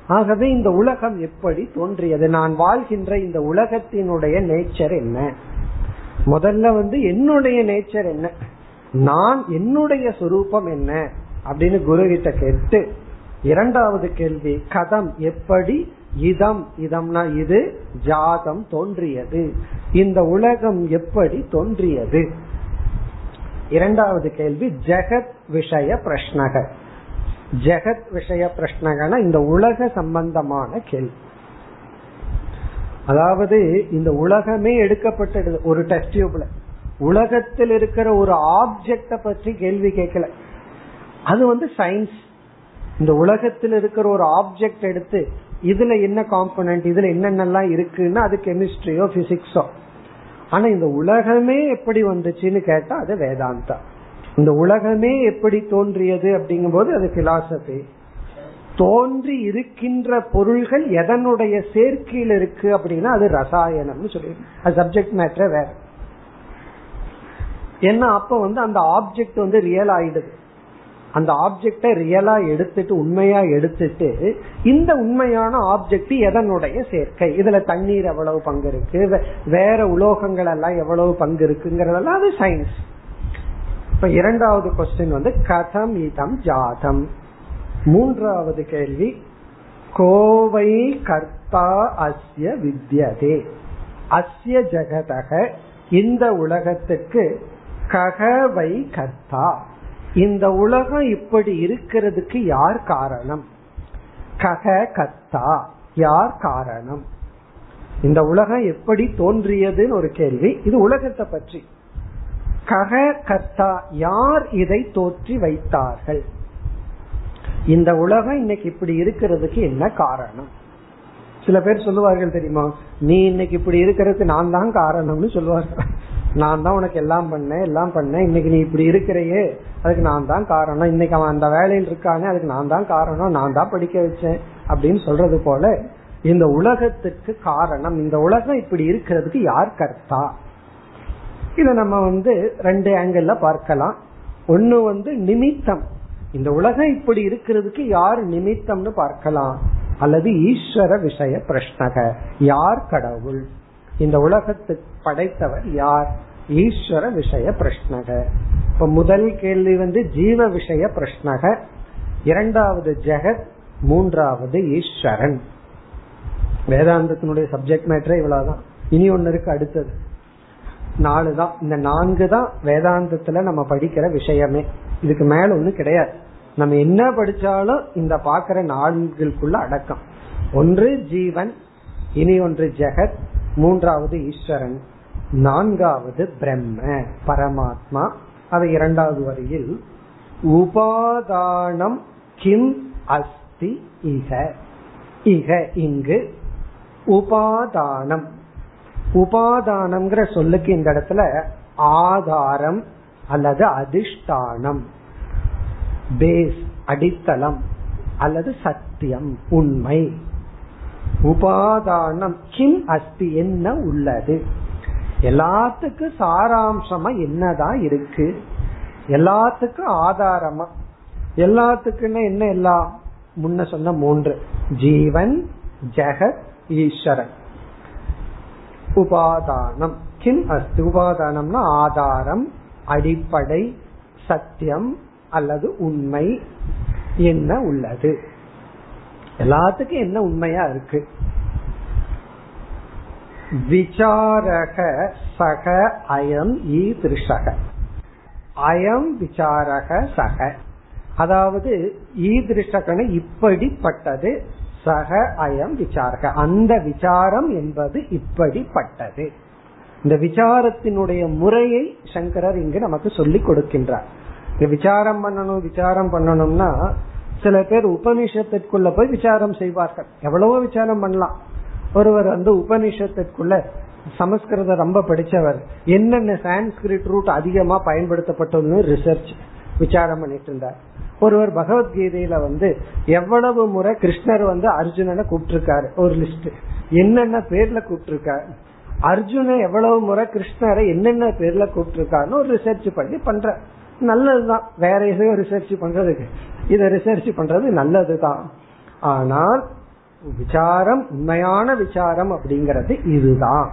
ஆகவே இந்த உலகம் எப்படி தோன்றியது? நான் வாழ்கின்ற இந்த உலகத்தினுடைய நேச்சர் என்ன? முதல்ல வந்து என்னுடைய நேச்சர் என்ன? நான் என்னுடைய சொரூபம் என்ன? அப்படின்னு குரு கிட்ட கேட்டு இரண்டாவது கேள்வி கதம் எப்படி இதம் இதம்னா இது ஜாதம் தோன்றியது. இந்த உலகம் எப்படி தோன்றியது? இரண்டாவது கேள்வி ஜெகத் விஷய பிரஷ்னக. ஜெகத் விஷய பிரஷ்னகன இந்த உலக சம்பந்தமான கேள்வி. அதாவது இந்த உலகமே எடுக்கப்பட்டது ஒரு டெஸ்ட் டியூப்ல உலகத்தில் இருக்கிற ஒரு ஆப்ஜெக்ட பற்றி கேள்வி கேட்கல. அது வந்து சயின்ஸ் இந்த உலகத்தில் இருக்கிற ஒரு ஆப்ஜெக்ட் எடுத்து இதுல என்ன காம்பனன்ட் இதுல என்னென்னலாம் இருக்குன்னா அது கெமிஸ்ட்ரியோ பிசிக்ஸோ ஆனா இந்த உலகமே எப்படி வந்துச்சுன்னு கேட்டா அது வேதாந்தா. இந்த உலகமே எப்படி தோன்றியது அப்படிங்கும் போது அது பிலாசபி தோன்றி இருக்கின்ற பொருள்கள் எதனுடைய சேர்க்கையில் இருக்கு அப்படின்னா அது ரசாயனம்னு சொல்லி அது சப்ஜெக்ட் மேட்டர் வேற. ஏன்னா அப்ப வந்து அந்த ஆப்ஜெக்ட் வந்து ரியல் ஆயிடுது. அந்த ஆப்ஜெக்ட ரியலா எடுத்துட்டு உண்மையா எடுத்துட்டு இந்த உண்மையான ஆப்ஜெக்ட் எதனுடைய சேர்க்கை? இதுல தண்ணீர் எவ்வளவு பங்கு இருக்கு? வேற உலோகங்கள் எல்லாம் எவ்வளவு பங்கு இருக்குங்கிறதெல்லாம் அது சயின்ஸ் இப்ப இரண்டாவது கொஸ்டின் வந்து கதம் இதம் ஜாதம். மூன்றாவது கேள்வி கோவை கர்த்தா அஸ்ய வித்யதே. அஸ்ய ஜெகதக இந்த உலகத்துக்கு ககவை கர்த்தா. இந்த உலகம் இப்படி இருக்கிறதுக்கு யார் காரணம்? கக கத்தா. யார் காரணம்? இந்த உலகம் எப்படி தோன்றியதுன்னு ஒரு கேள்வி. இது உலகத்தை பற்றி. கக கத்தா யார் இதை தோற்றி வைத்தார்கள்? இந்த உலகம் இன்னைக்கு இப்படி இருக்கிறதுக்கு என்ன காரணம்? சில பேர் சொல்லுவார்கள் தெரியுமா நீ இன்னைக்கு இப்படி இருக்கிறதுக்கு நான் தான் காரணம்னு சொல்லுவார்கள். நான் தான் உனக்கு எல்லாம் பண்ணேன் எல்லாம் பண்ணேன். இன்னைக்கு நீ இப்படி இருக்கிறையே அதுக்கு நான் தான் காரணம். இன்னைக்கு அவன் அந்த வேலையில் இருக்கானே அதுக்கு நான் தான் காரணம். நான் தான் படிக்க வச்சேன் அப்படின்னு சொல்றது போல இந்த உலகத்துக்கு காரணம். இந்த உலகம் இப்படி இருக்கிறதுக்கு யார் கர்த்தா? இத நம்ம வந்து ரெண்டு ஆங்கிள் பார்க்கலாம். ஒன்னு வந்து நிமித்தம். இந்த உலகம் இப்படி இருக்கிறதுக்கு யார் நிமித்தம்னு பார்க்கலாம். அல்லது ஈஸ்வர விஷய பிரஷ்னக. யார் கடவுள்? இந்த உலகத்தை படைத்தவர் யார்? ஈஸ்வர விஷய பிரஷ்னக இப்ப முதல் கேள்வி வந்து ஜீவ விஷய பிரஷ்னக இரண்டாவது ஜெகத் மூன்றாவது ஈஸ்வரன். வேதாந்தத்தினுடைய சப்ஜெக்ட் மேட்டரே இவ்வளவுதான். இனி ஒன்னு இருக்கு அடுத்தது. நாலு தான் இந்த நான்கு தான் வேதாந்தத்துல நம்ம படிக்கிற விஷயமே. இதுக்கு மேல ஒண்ணு கிடையாது. நம்ம என்ன படிச்சாலும் இந்த பாக்குற நான்குக்குள்ள அடக்கம். ஒன்று ஜீவன் இனி ஒன்று ஜெகத் மூன்றாவது ஈஸ்வரன். நான்காவது பிரம்ம பரமாத்மா. அது இரண்டாவது வரியில் உபாதானம் கிம் அஸ்தி இக இக இங்கு உபாதானம். உபாதானம்ங்கிற சொல்லுக்கு இந்த இடத்துல ஆதாரம் அல்லது அதிஷ்டானம். பேஸ் அடித்தளம் அல்லது சத்தியம் உண்மை. உபாதானம் கிம் அஸ்தி என்ன உள்ளது? எல்லாத்துக்கும் சாராம்சமா என்னதான் இருக்கு? எல்லாத்துக்கும் ஆதாரமா? எல்லாத்துக்குன்னு என்ன எல்லாம் முன்ன சொன்ன மூன்று. ஜீவன் ஜெகத் ஈஸ்வரன். உபாதானம். கிம் அஸ்தி? உபாதானம்னா ஆதாரம் அடிப்படை சத்தியம் அல்லது உண்மை என்ன உள்ளது? எல்லாத்துக்கும் என்ன உண்மையா இருக்கு? விசாரக சக அயம் ஈதிருஷக அயம் விசாரக சக. அதாவது ஈதிருஷகன இப்படிப்பட்டது சக அயம் விசாரக. அந்த விசாரம் என்பது இப்படிப்பட்டது. இந்த விசாரத்தினுடைய முறையை சங்கரர் இங்கு நமக்கு சொல்லி கொடுக்கின்றார். விசாரம் பண்ணணும் விசாரம் பண்ணணும்னா சில பேர் உபனிஷத்திற்குள்ள போய் விசாரம் செய்வார்கள். எவ்வளவோ விசாரம் பண்ணலாம். ஒருவர் வந்து உபனிஷத்திற்குள்ள சமஸ்கிருதம் ரொம்ப படிச்சவர். என்னென்ன சான்ஸ்கிரிட் ரூட் அதிகமா பயன்படுத்தப்பட்டதுன்னு ரிசர்ச் விசாரம் பண்ணிட்டு இருந்தார். ஒருவர் பகவத்கீதையில வந்து எவ்வளவு முறை கிருஷ்ணர் வந்து அர்ஜுனனை கூப்பிட்டிருக்காரு. ஒரு லிஸ்ட் என்னென்ன பேர்ல கூப்பிட்டிருக்காரு? அர்ஜுன எவ்வளவு முறை கிருஷ்ணரை என்னென்ன பேர்ல கூப்பிட்டிருக்காருன்னு ஒரு ரிசர்ச் பண்ணி பண்ற நல்லதுதான். வேற எதையும் ரிசர்ச் பண்றதுக்கு. இதை ரிசர்ச் பண்றது நல்லதுதான். ஆனால் விசாரம் உண்மையான விசாரம் அப்படிங்கறது இதுதான்.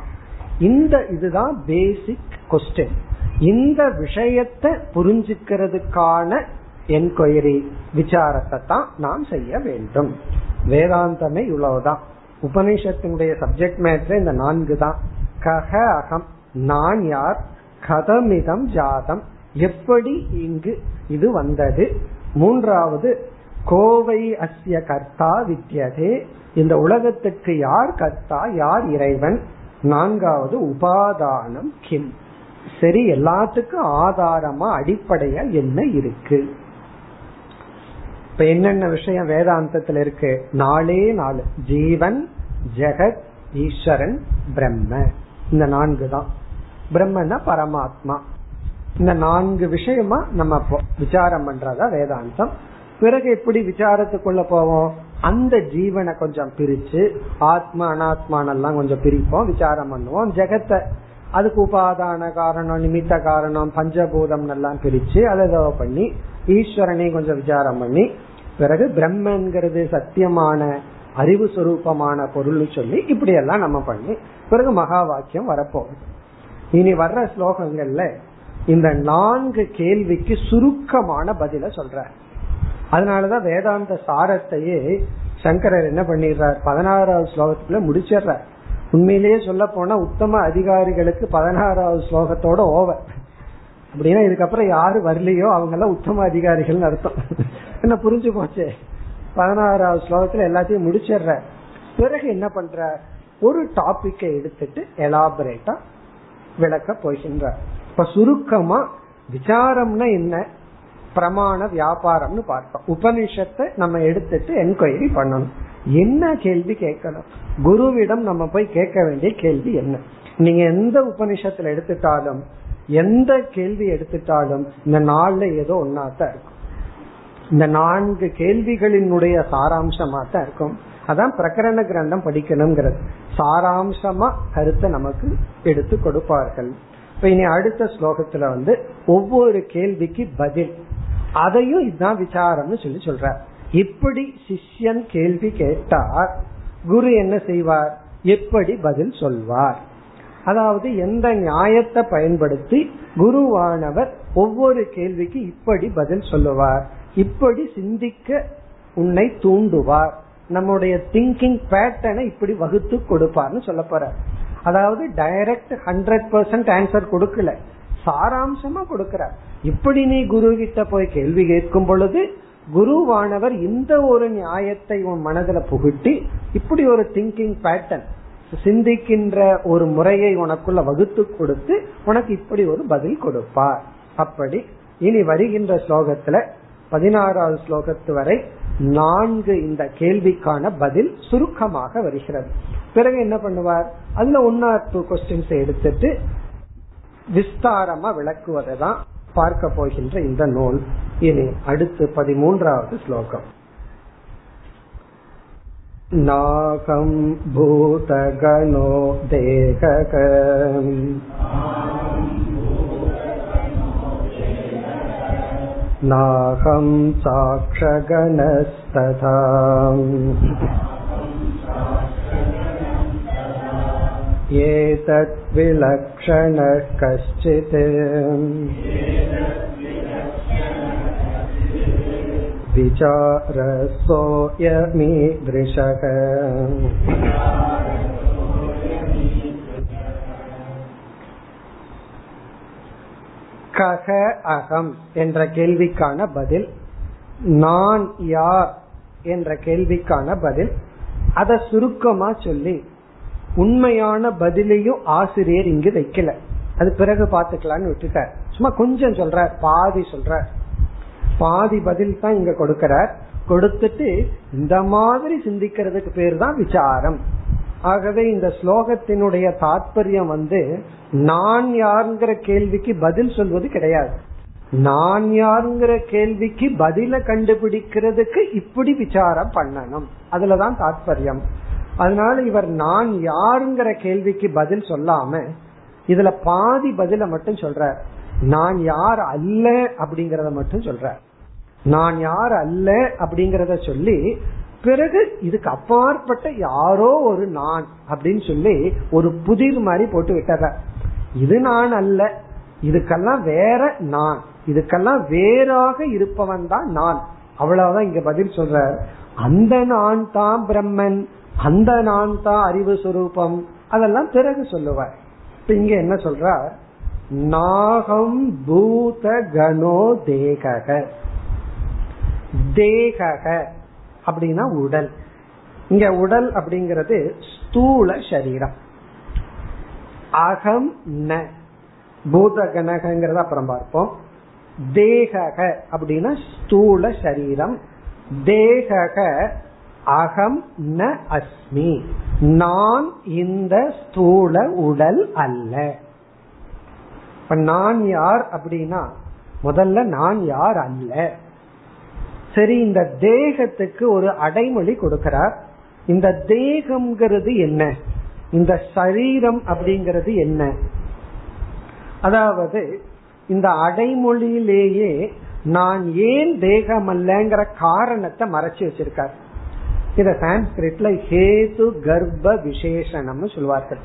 இந்த இதுதான் பேசிக் கொஸ்டின் இந்த விஷயத்தை புரிஞ்சுக்கிறதுக்கான என்கொயரி விசாரத்தை தான் நாம் செய்ய வேண்டும். வேதாந்தமே இவ்வளவுதான். உபனிஷத்தினுடைய சப்ஜெக்ட் மேட்ரு இந்த நான்கு தான் கக அகம் நான் யார்? கதமிதம் ஜாதம். எப்படி இங்கு இது வந்தது? மூன்றாவது கோவை அஸ்ய கர்த்தா வித்தியதே இந்த உலகத்துக்கு யார் கர்த்தா? யார் இறைவன்? நான்காவது உபாதானம் கிம். சரி எல்லாத்துக்கும் ஆதாரமா அடிப்படையா என்ன இருக்கு? இப்ப என்னென்ன விஷயம் வேதாந்தத்துல இருக்கு? நாலே நாலு. ஜீவன் ஜெகத் ஈஸ்வரன் பிரம்ம. இந்த நான்கு தான். பிரம்மன்னா பரமாத்மா. இந்த நான்கு விஷயமா நம்ம விசாரம் பண்றதா வேதாந்தம். பிறகு எப்படி விசாரத்துக்குள்ள போவோம்? அந்த ஜீவனை கொஞ்சம் பிரிச்சு ஆத்மா அனாத்மானெல்லாம் கொஞ்சம் பிரிப்போம் விசாரம் பண்ணுவோம். ஜெகத்தை அதுக்கு உபாதான காரணம் நிமித்த காரணம் பஞ்சபூதம் எல்லாம் பிரிச்சு அதை பண்ணி ஈஸ்வரனையும் கொஞ்சம் விசாரம் பண்ணி பிறகு பிரம்மங்கிறது சத்தியமான அறிவு சுரூபமான பொருள் சொல்லி இப்படி எல்லாம் நம்ம பண்ணி பிறகு மகா வாக்கியம் வரப்போகுது. இனி வர்ற ஸ்லோகங்கள்ல இந்த நான்கு கேள்விக்கு சுருக்கமான பதில சொல்ற அதனாலதான் வேதாந்த சாரத்தையே சங்கரர் என்ன பண்ணிடுறார்? பதினாறாவது ஸ்லோகத்துல முடிச்சிடுறார். உண்மையிலேயே சொல்ல போனா உத்தம அதிகாரிகளுக்கு பதினாறாவது ஸ்லோகத்தோட ஓவர். அப்படின்னா இதுக்கப்புறம் யாரு வரலையோ அவங்க எல்லாம் உத்தம அதிகாரிகள் அர்த்தம். என்ன புரிஞ்சு போச்சே? பதினாறாவது ஸ்லோகத்துல எல்லாத்தையும் முடிச்சிடுற பிறகு என்ன பண்ற ஒரு டாபிக்கை எடுத்துட்டு எலாபரேட்டா விளக்க போகின்றார். இப்ப சுருக்கமா விசாரம்னா என்ன? பிரமாண வியாபாரம்னு பார்த்தோம். உபனிஷத்தை நம்ம எடுத்துட்டு என்கொயரி பண்ணணும். என்ன கேள்வி கேட்கணும்? குருவிடம் நம்ம போய் கேட்க வேண்டிய கேள்வி என்ன? நீங்க எந்த உபனிஷத்துல எடுத்துட்டாலும் எந்த கேள்வி எடுத்துட்டாலும் இந்த நாள்ல ஏதோ ஒன்னாத்தான் இருக்கும். இந்த நான்கு கேள்விகளினுடைய சாராம்சமா தான் இருக்கும். அதான் பிரகரண கிரந்தம் படிக்கணுங்கிறது. சாராம்சமா கருத்தை நமக்கு எடுத்து கொடுப்பார்கள். இப்ப இனி அடுத்த ஸ்லோகத்துல வந்து ஒவ்வொரு கேள்விக்கு பதில். அதையும் இதுதான் விசாரம்னு சொல்லி சொல்ற இப்படி சிஷ்யன் கேள்வி கேட்டார் குரு என்ன செய்வார்? எப்படி பதில் சொல்வார்? அதாவது எந்த நியாயத்தை பயன்படுத்தி குருவானவர் ஒவ்வொரு கேள்விக்கு இப்படி பதில் சொல்லுவார். இப்படி சிந்திக்க உன்னை தூண்டுவார். நம்முடைய திங்கிங் பேட்டர்னை இப்படி வகுத்து கொடுப்பார்னு சொல்ல போற அதாவது டைரக்ட் ஹண்ட்ரட் பர்சன்ட் ஆன்சர் கொடுக்கல. சாராம்சமா கொடுக்கிறார். இப்படி நீ குரு கிட்ட போய் கேள்வி கேட்கும் பொழுது குருவானவர் இந்த ஒரு நியாயத்தை உன் மனதில் புகுட்டி இப்படி ஒரு திங்கிங் பேட்டர்ன் சிந்திக்கின்ற ஒரு முறையை உனக்குள்ள வகுத்து கொடுத்து உனக்கு இப்படி ஒரு பதில் கொடுப்பார். அப்படி இனி வருகின்ற ஸ்லோகத்துல பதினாறாவது ஸ்லோகத்து வரை நான்கு இந்த கேள்விக்கான பதில் சுருக்கமாக வருகிறது பிறகு என்ன பண்ணுவார் அதுல ஒன் ஆர் டூ கொஸ்டின்ஸ் எடுத்துட்டு விஸ்தாரமா விளக்குவதை தான் பார்க்க போகின்ற இந்த நூல் இனி அடுத்து பதிமூன்றாவது ஸ்லோகம் नाहं भूतगणो देहक नाहं साक्षगणस्तथा एतत् विलक्षणः कश्चित् विचारसोऽयमीदृशः கக அகம் என்ற கேள்விக்கான பதில் நான் யார் என்ற கேள்விக்கான பதில் அத சுருக்கமா சொல்லி உண்மையான பதிலையும் ஆசிரியர் இங்கு வைக்கல. அது பிறகு பாத்துக்கலாம்னு விட்டுட்டார். சும்மா கொஞ்சம் சொல்ற பாதி சொல்ற பாதி பதில் தான் இங்க கொடுக்கிறார். கொடுத்துட்டு இந்த மாதிரி சிந்திக்கிறதுக்கு பேர் தான் விசாரம். ஆகவே இந்த ஸ்லோகத்தினுடைய தாற்பயம் வந்து நான் யாருங்கிற கேள்விக்கு பதில் சொல்வது கிடையாது. நான் யாருங்கிற கேள்விக்கு பதில கண்டுபிடிக்கிறதுக்கு இப்படி விசாரம் பண்ணணும். அதுலதான் தாற்பயம் அதனால இவர் நான் யாருங்கிற கேள்விக்கு பதில் சொல்லாம இதுல பாதி பதில மட்டும் சொல்ற நான் யார் அல்ல அப்படிங்கறத மட்டும் சொல்ற நான் யார் அல்ல அப்படிங்கறத சொல்லி பிறகு இதுக்கு அப்பாற்பட்ட யாரோ ஒரு நான் அப்படின்னு சொல்லி ஒரு புதிர் மாதிரி போட்டு விட்டத. இது நான் அல்ல. இதுக்கெல்லாம் வேற நான். இதுக்கெல்லாம் வேறாக இருப்பவன் தான் நான். அவ்வளவுதான் இங்க பதில் சொல்ற அந்த நான் தான் பிரம்மன். அந்த நான் தான் அறிவு சுரூபம். அதெல்லாம் பிறகு சொல்லுவார். இப்ப இங்க என்ன சொல்ற நாகம் பூத கணோ தேகக. தேகக. அப்படின்னா உடல். இங்க உடல் அப்படிங்கிறது ஸ்தூல சரீரம். அகம் ந. பூத கணகங்கிறத அப்புறம் பார்ப்போம். தேகக அப்படின்னா ஸ்தூல சரீரம். தேகக அகம் ந அஸ்மி. நான் இந்த ஸ்தூல உடல் அல்ல. நான் யார் அப்படின்னா முதல்ல நான் யார் அல்ல. சரி இந்த தேகத்துக்கு ஒரு அடைமொழி கொடுக்கிறார். இந்த தேகம்ங்கிறது என்ன? இந்த சரீரம் அப்படிங்கிறது என்ன? அதாவது இந்த அடைமொழியிலேயே நான் ஏன் தேகம் அல்லங்கிற காரணத்தை மறைச்சு வச்சிருக்கார். இத சான்ஸ்கிரிட்ல ஹேது கர்ப்ப விசேஷனம்னு சொல்வார்கள்.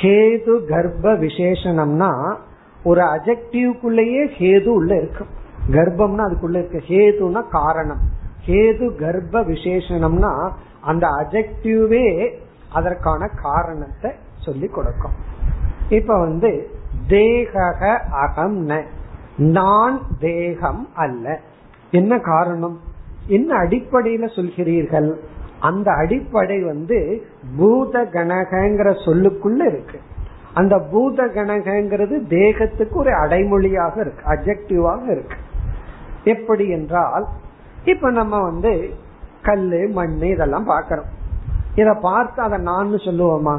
ஹேது கர்ப்ப விசேஷனம்னா ஒரு அஜெக்டிவ்குள்ளேயே ஹேது உள்ள இருக்கும். கர்ப்பம்னா அதுக்குள்ள இருக்க ஹேதுனா காரணம். ஹேது கர்ப்ப விசேஷனம்னா அந்த அஜெக்டிவே அதற்கான காரணத்தை சொல்லி கொடுக்கும். இப்ப வந்து தேக அகம் நான் தேகம் அல்ல. என்ன காரணம்? என்ன அடிப்படையில சொல்கிறீர்கள்? அந்த அடிப்படை வந்து பூத கணகங்கிற சொல்லுக்குள்ள இருக்கு. அந்த பூத கணகங்கிறது தேகத்துக்கு ஒரு அடைமொழியாக இருக்கு அப்ஜெக்டிவாக இருக்கு. எப்படி என்றால் இப்ப நம்ம வந்து கல்லு மண் இதெல்லாம் பாக்கிறோம் இத பார்த்து அதை நான் சொல்லுவோமா?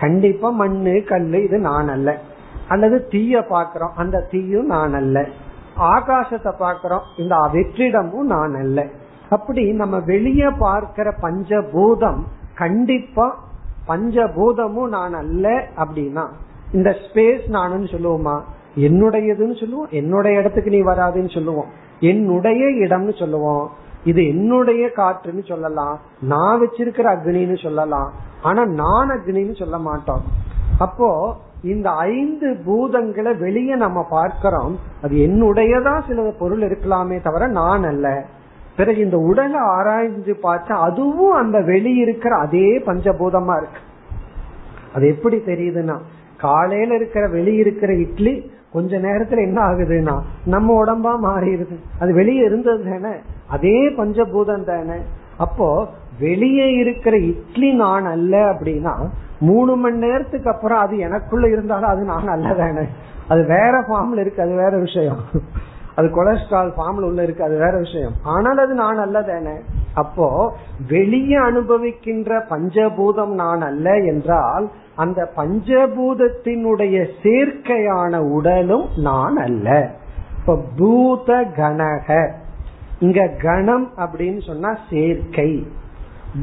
கண்டிப்பா மண்ணு கல்லு இது நான் அல்ல. அல்லது தீய பாக்கிறோம் அந்த தீயும் நான் அல்ல. ஆகாசத்தை பாக்கிறோம் இந்த வெற்றிடமும் நான் அல்ல. அப்படி நம்ம வெளியே பார்க்கிற பஞ்சபூதம் கண்டிப்பா பஞ்சபூதமும் நான் அல்ல அப்படின்னா இந்த ஸ்பேஸ் நானுன்னு சொல்லுவோமா? என்னுடையதுன்னு சொல்லுவோம் என்னுடைய இடத்துக்கு நீ வராதுன்னு சொல்லுவோம். என்னுடைய இடம்னு சொல்லுவோம். இது என்னுடைய காற்றுன்னு சொல்லலாம். நான் வச்சிருக்கிற அக்னின்னு சொல்லலாம். ஆனா நான் அக்னின்னு சொல்ல மாட்டோம். அப்போ இந்த ஐந்து பூதங்களை வெளியே நம்ம பார்க்கிறோம். அது என்னுடையதா சில பொருள் இருக்கலாமே தவிர நான் அல்ல. பிறகு இந்த உடலை ஆராய்ஞ்சு பார்த்தா அதுவும் அந்த வெளியிருக்கிற அதே பஞ்சபூதமா இருக்கு. அது எப்படி தெரியுதுன்னா காலையில இருக்கிற வெளியிருக்கிற இட்லி கொஞ்ச நேரத்துல என்ன ஆகுதுன்னா நம்ம உடம்பா மாறிடுது. அது வெளியே இருந்தது தானே? அதே பஞ்சபூதம் தானே? அப்போ வெளியே இருக்கிற இட்லி நான் அல்ல அப்படின்னா மூணு மணி நேரத்துக்கு அப்புறம் அது எனக்குள்ள இருந்தாலும் அது நான் அல்ல தானே? அது வேற ஃபார்ம்ல இருக்கு அது வேற விஷயம். அது கொலஸ்ட்ரால் ஃபார்ம்ல உள்ள இருக்கு அது வேற விஷயம். ஆனால் அது நான் அல்ல தானே? அப்போ வெளியே அனுபவிக்கின்ற பஞ்சபூதம் நான் அல்ல என்றால் அந்த பஞ்சபூதத்தினுடைய சேர்க்கையான உடலும் நான் அல்ல. இப்ப பூத கணக இங்க கணம் அப்படின்னு சொன்னா சேர்க்கை.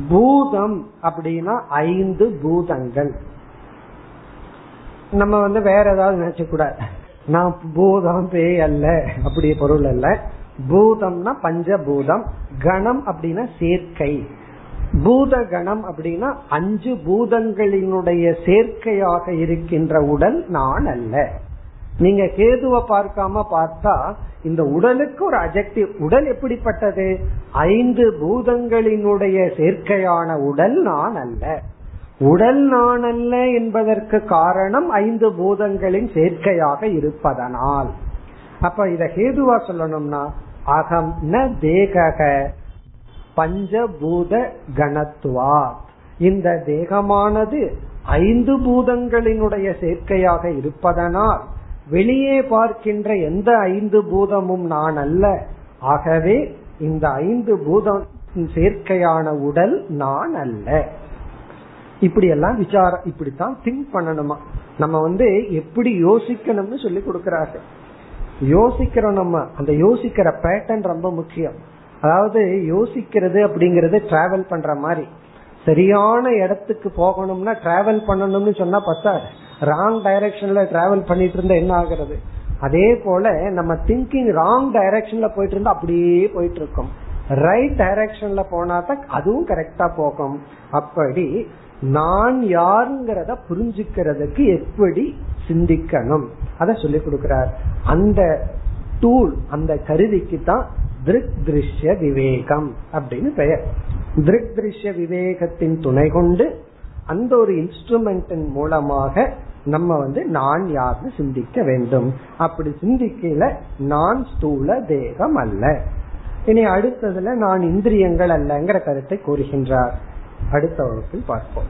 பூதம் அப்படின்னா ஐந்து பூதங்கள். நம்ம வந்து வேற ஏதாவது நினைச்ச கூடாது. நான் பூதம் பேய் அல்ல அப்படி பொருள் அல்ல. பூதம்னா பஞ்சபூதம். கணம் அப்படின்னா சேர்க்கை. பூதகணம் அப்படின்னா அஞ்சு பூதங்களினுடைய சேர்க்கையாக இருக்கின்ற உடல் நான் அல்ல. நீங்க கேதுவை பார்க்காம பார்த்தா இந்த உடலுக்கு ஒரு அஜெக்டிவ் உடல் எப்படிப்பட்டது? ஐந்து பூதங்களினுடைய சேர்க்கையான உடல் நான் அல்ல. உடல் நான் அல்ல என்பதற்கு காரணம் ஐந்து பூதங்களின் சேர்க்கையாக இருப்பதனால். அப்ப இத ஹேதுவா சொல்லணும்னா அகம் ந தேகக. பஞ்சபூத கணத்துவா இந்த தேகமானது ஐந்து பூதங்களினுடைய சேர்க்கையாக இருப்பதனால் வெளியே பார்க்கின்ற எந்த ஐந்து பூதமும் நான் அல்ல. ஆகவே இந்த ஐந்து பூதம் சேர்க்கையான உடல் நான் அல்ல. இப்படி எல்லாம் விசாரம் இப்படித்தான் திங்க் பண்ணணுமா. நம்ம வந்து எப்படி யோசிக்கணும்னு சொல்லி கொடுக்கிறார்கள். யோசிக்கிறோம் நம்ம. அந்த யோசிக்கிற பேட்டர்ன் ரொம்ப முக்கியம். அதாவது யோசிக்கிறது அப்படிங்கறது டிராவல் பண்ற மாதிரி. சரியான இடத்துக்கு போகணும்னா டிராவல் பண்ணணும்னு சொன்னா பத்தாது. ராங் டைரக்ஷன்ல டிராவல் பண்ணிட்டு இருந்தா என்ன ஆகுறது? அதே போல நம்ம திங்கிங் ராங் டைரக்ஷன்ல போயிட்டு இருந்தா அப்படியே போயிட்டு இருக்கோம். ரைட் டைரக்ஷன்ல போனா தான் அதுவும் கரெக்டா போகும். அப்படி நான் யாருங்கிறத புரிஞ்சுக்கிறதுக்கு எப்படி சிந்திக்கணும்? அத சொல்லி கொடுக்கிறார். அந்த டூல் அந்த கருவிக்கு தான் திருக் திருஷ்ய விவேகம் அப்படின்னு பெயர். திருக் திருஷ்ய விவேகத்தின் துணை கொண்டு அந்த ஒரு இன்ஸ்ட்ருமெண்டின் மூலமாக நம்ம வந்து நான் யார்னு சிந்திக்க வேண்டும். அப்படி சிந்திக்கல நான் ஸ்தூல தேகம் அல்ல. இனி அடுத்ததுல நான் இந்திரியங்கள் அல்லங்கிற கருத்தை கூறுகின்றார். அடுத்த வகுப்பில் பார்ப்போம்.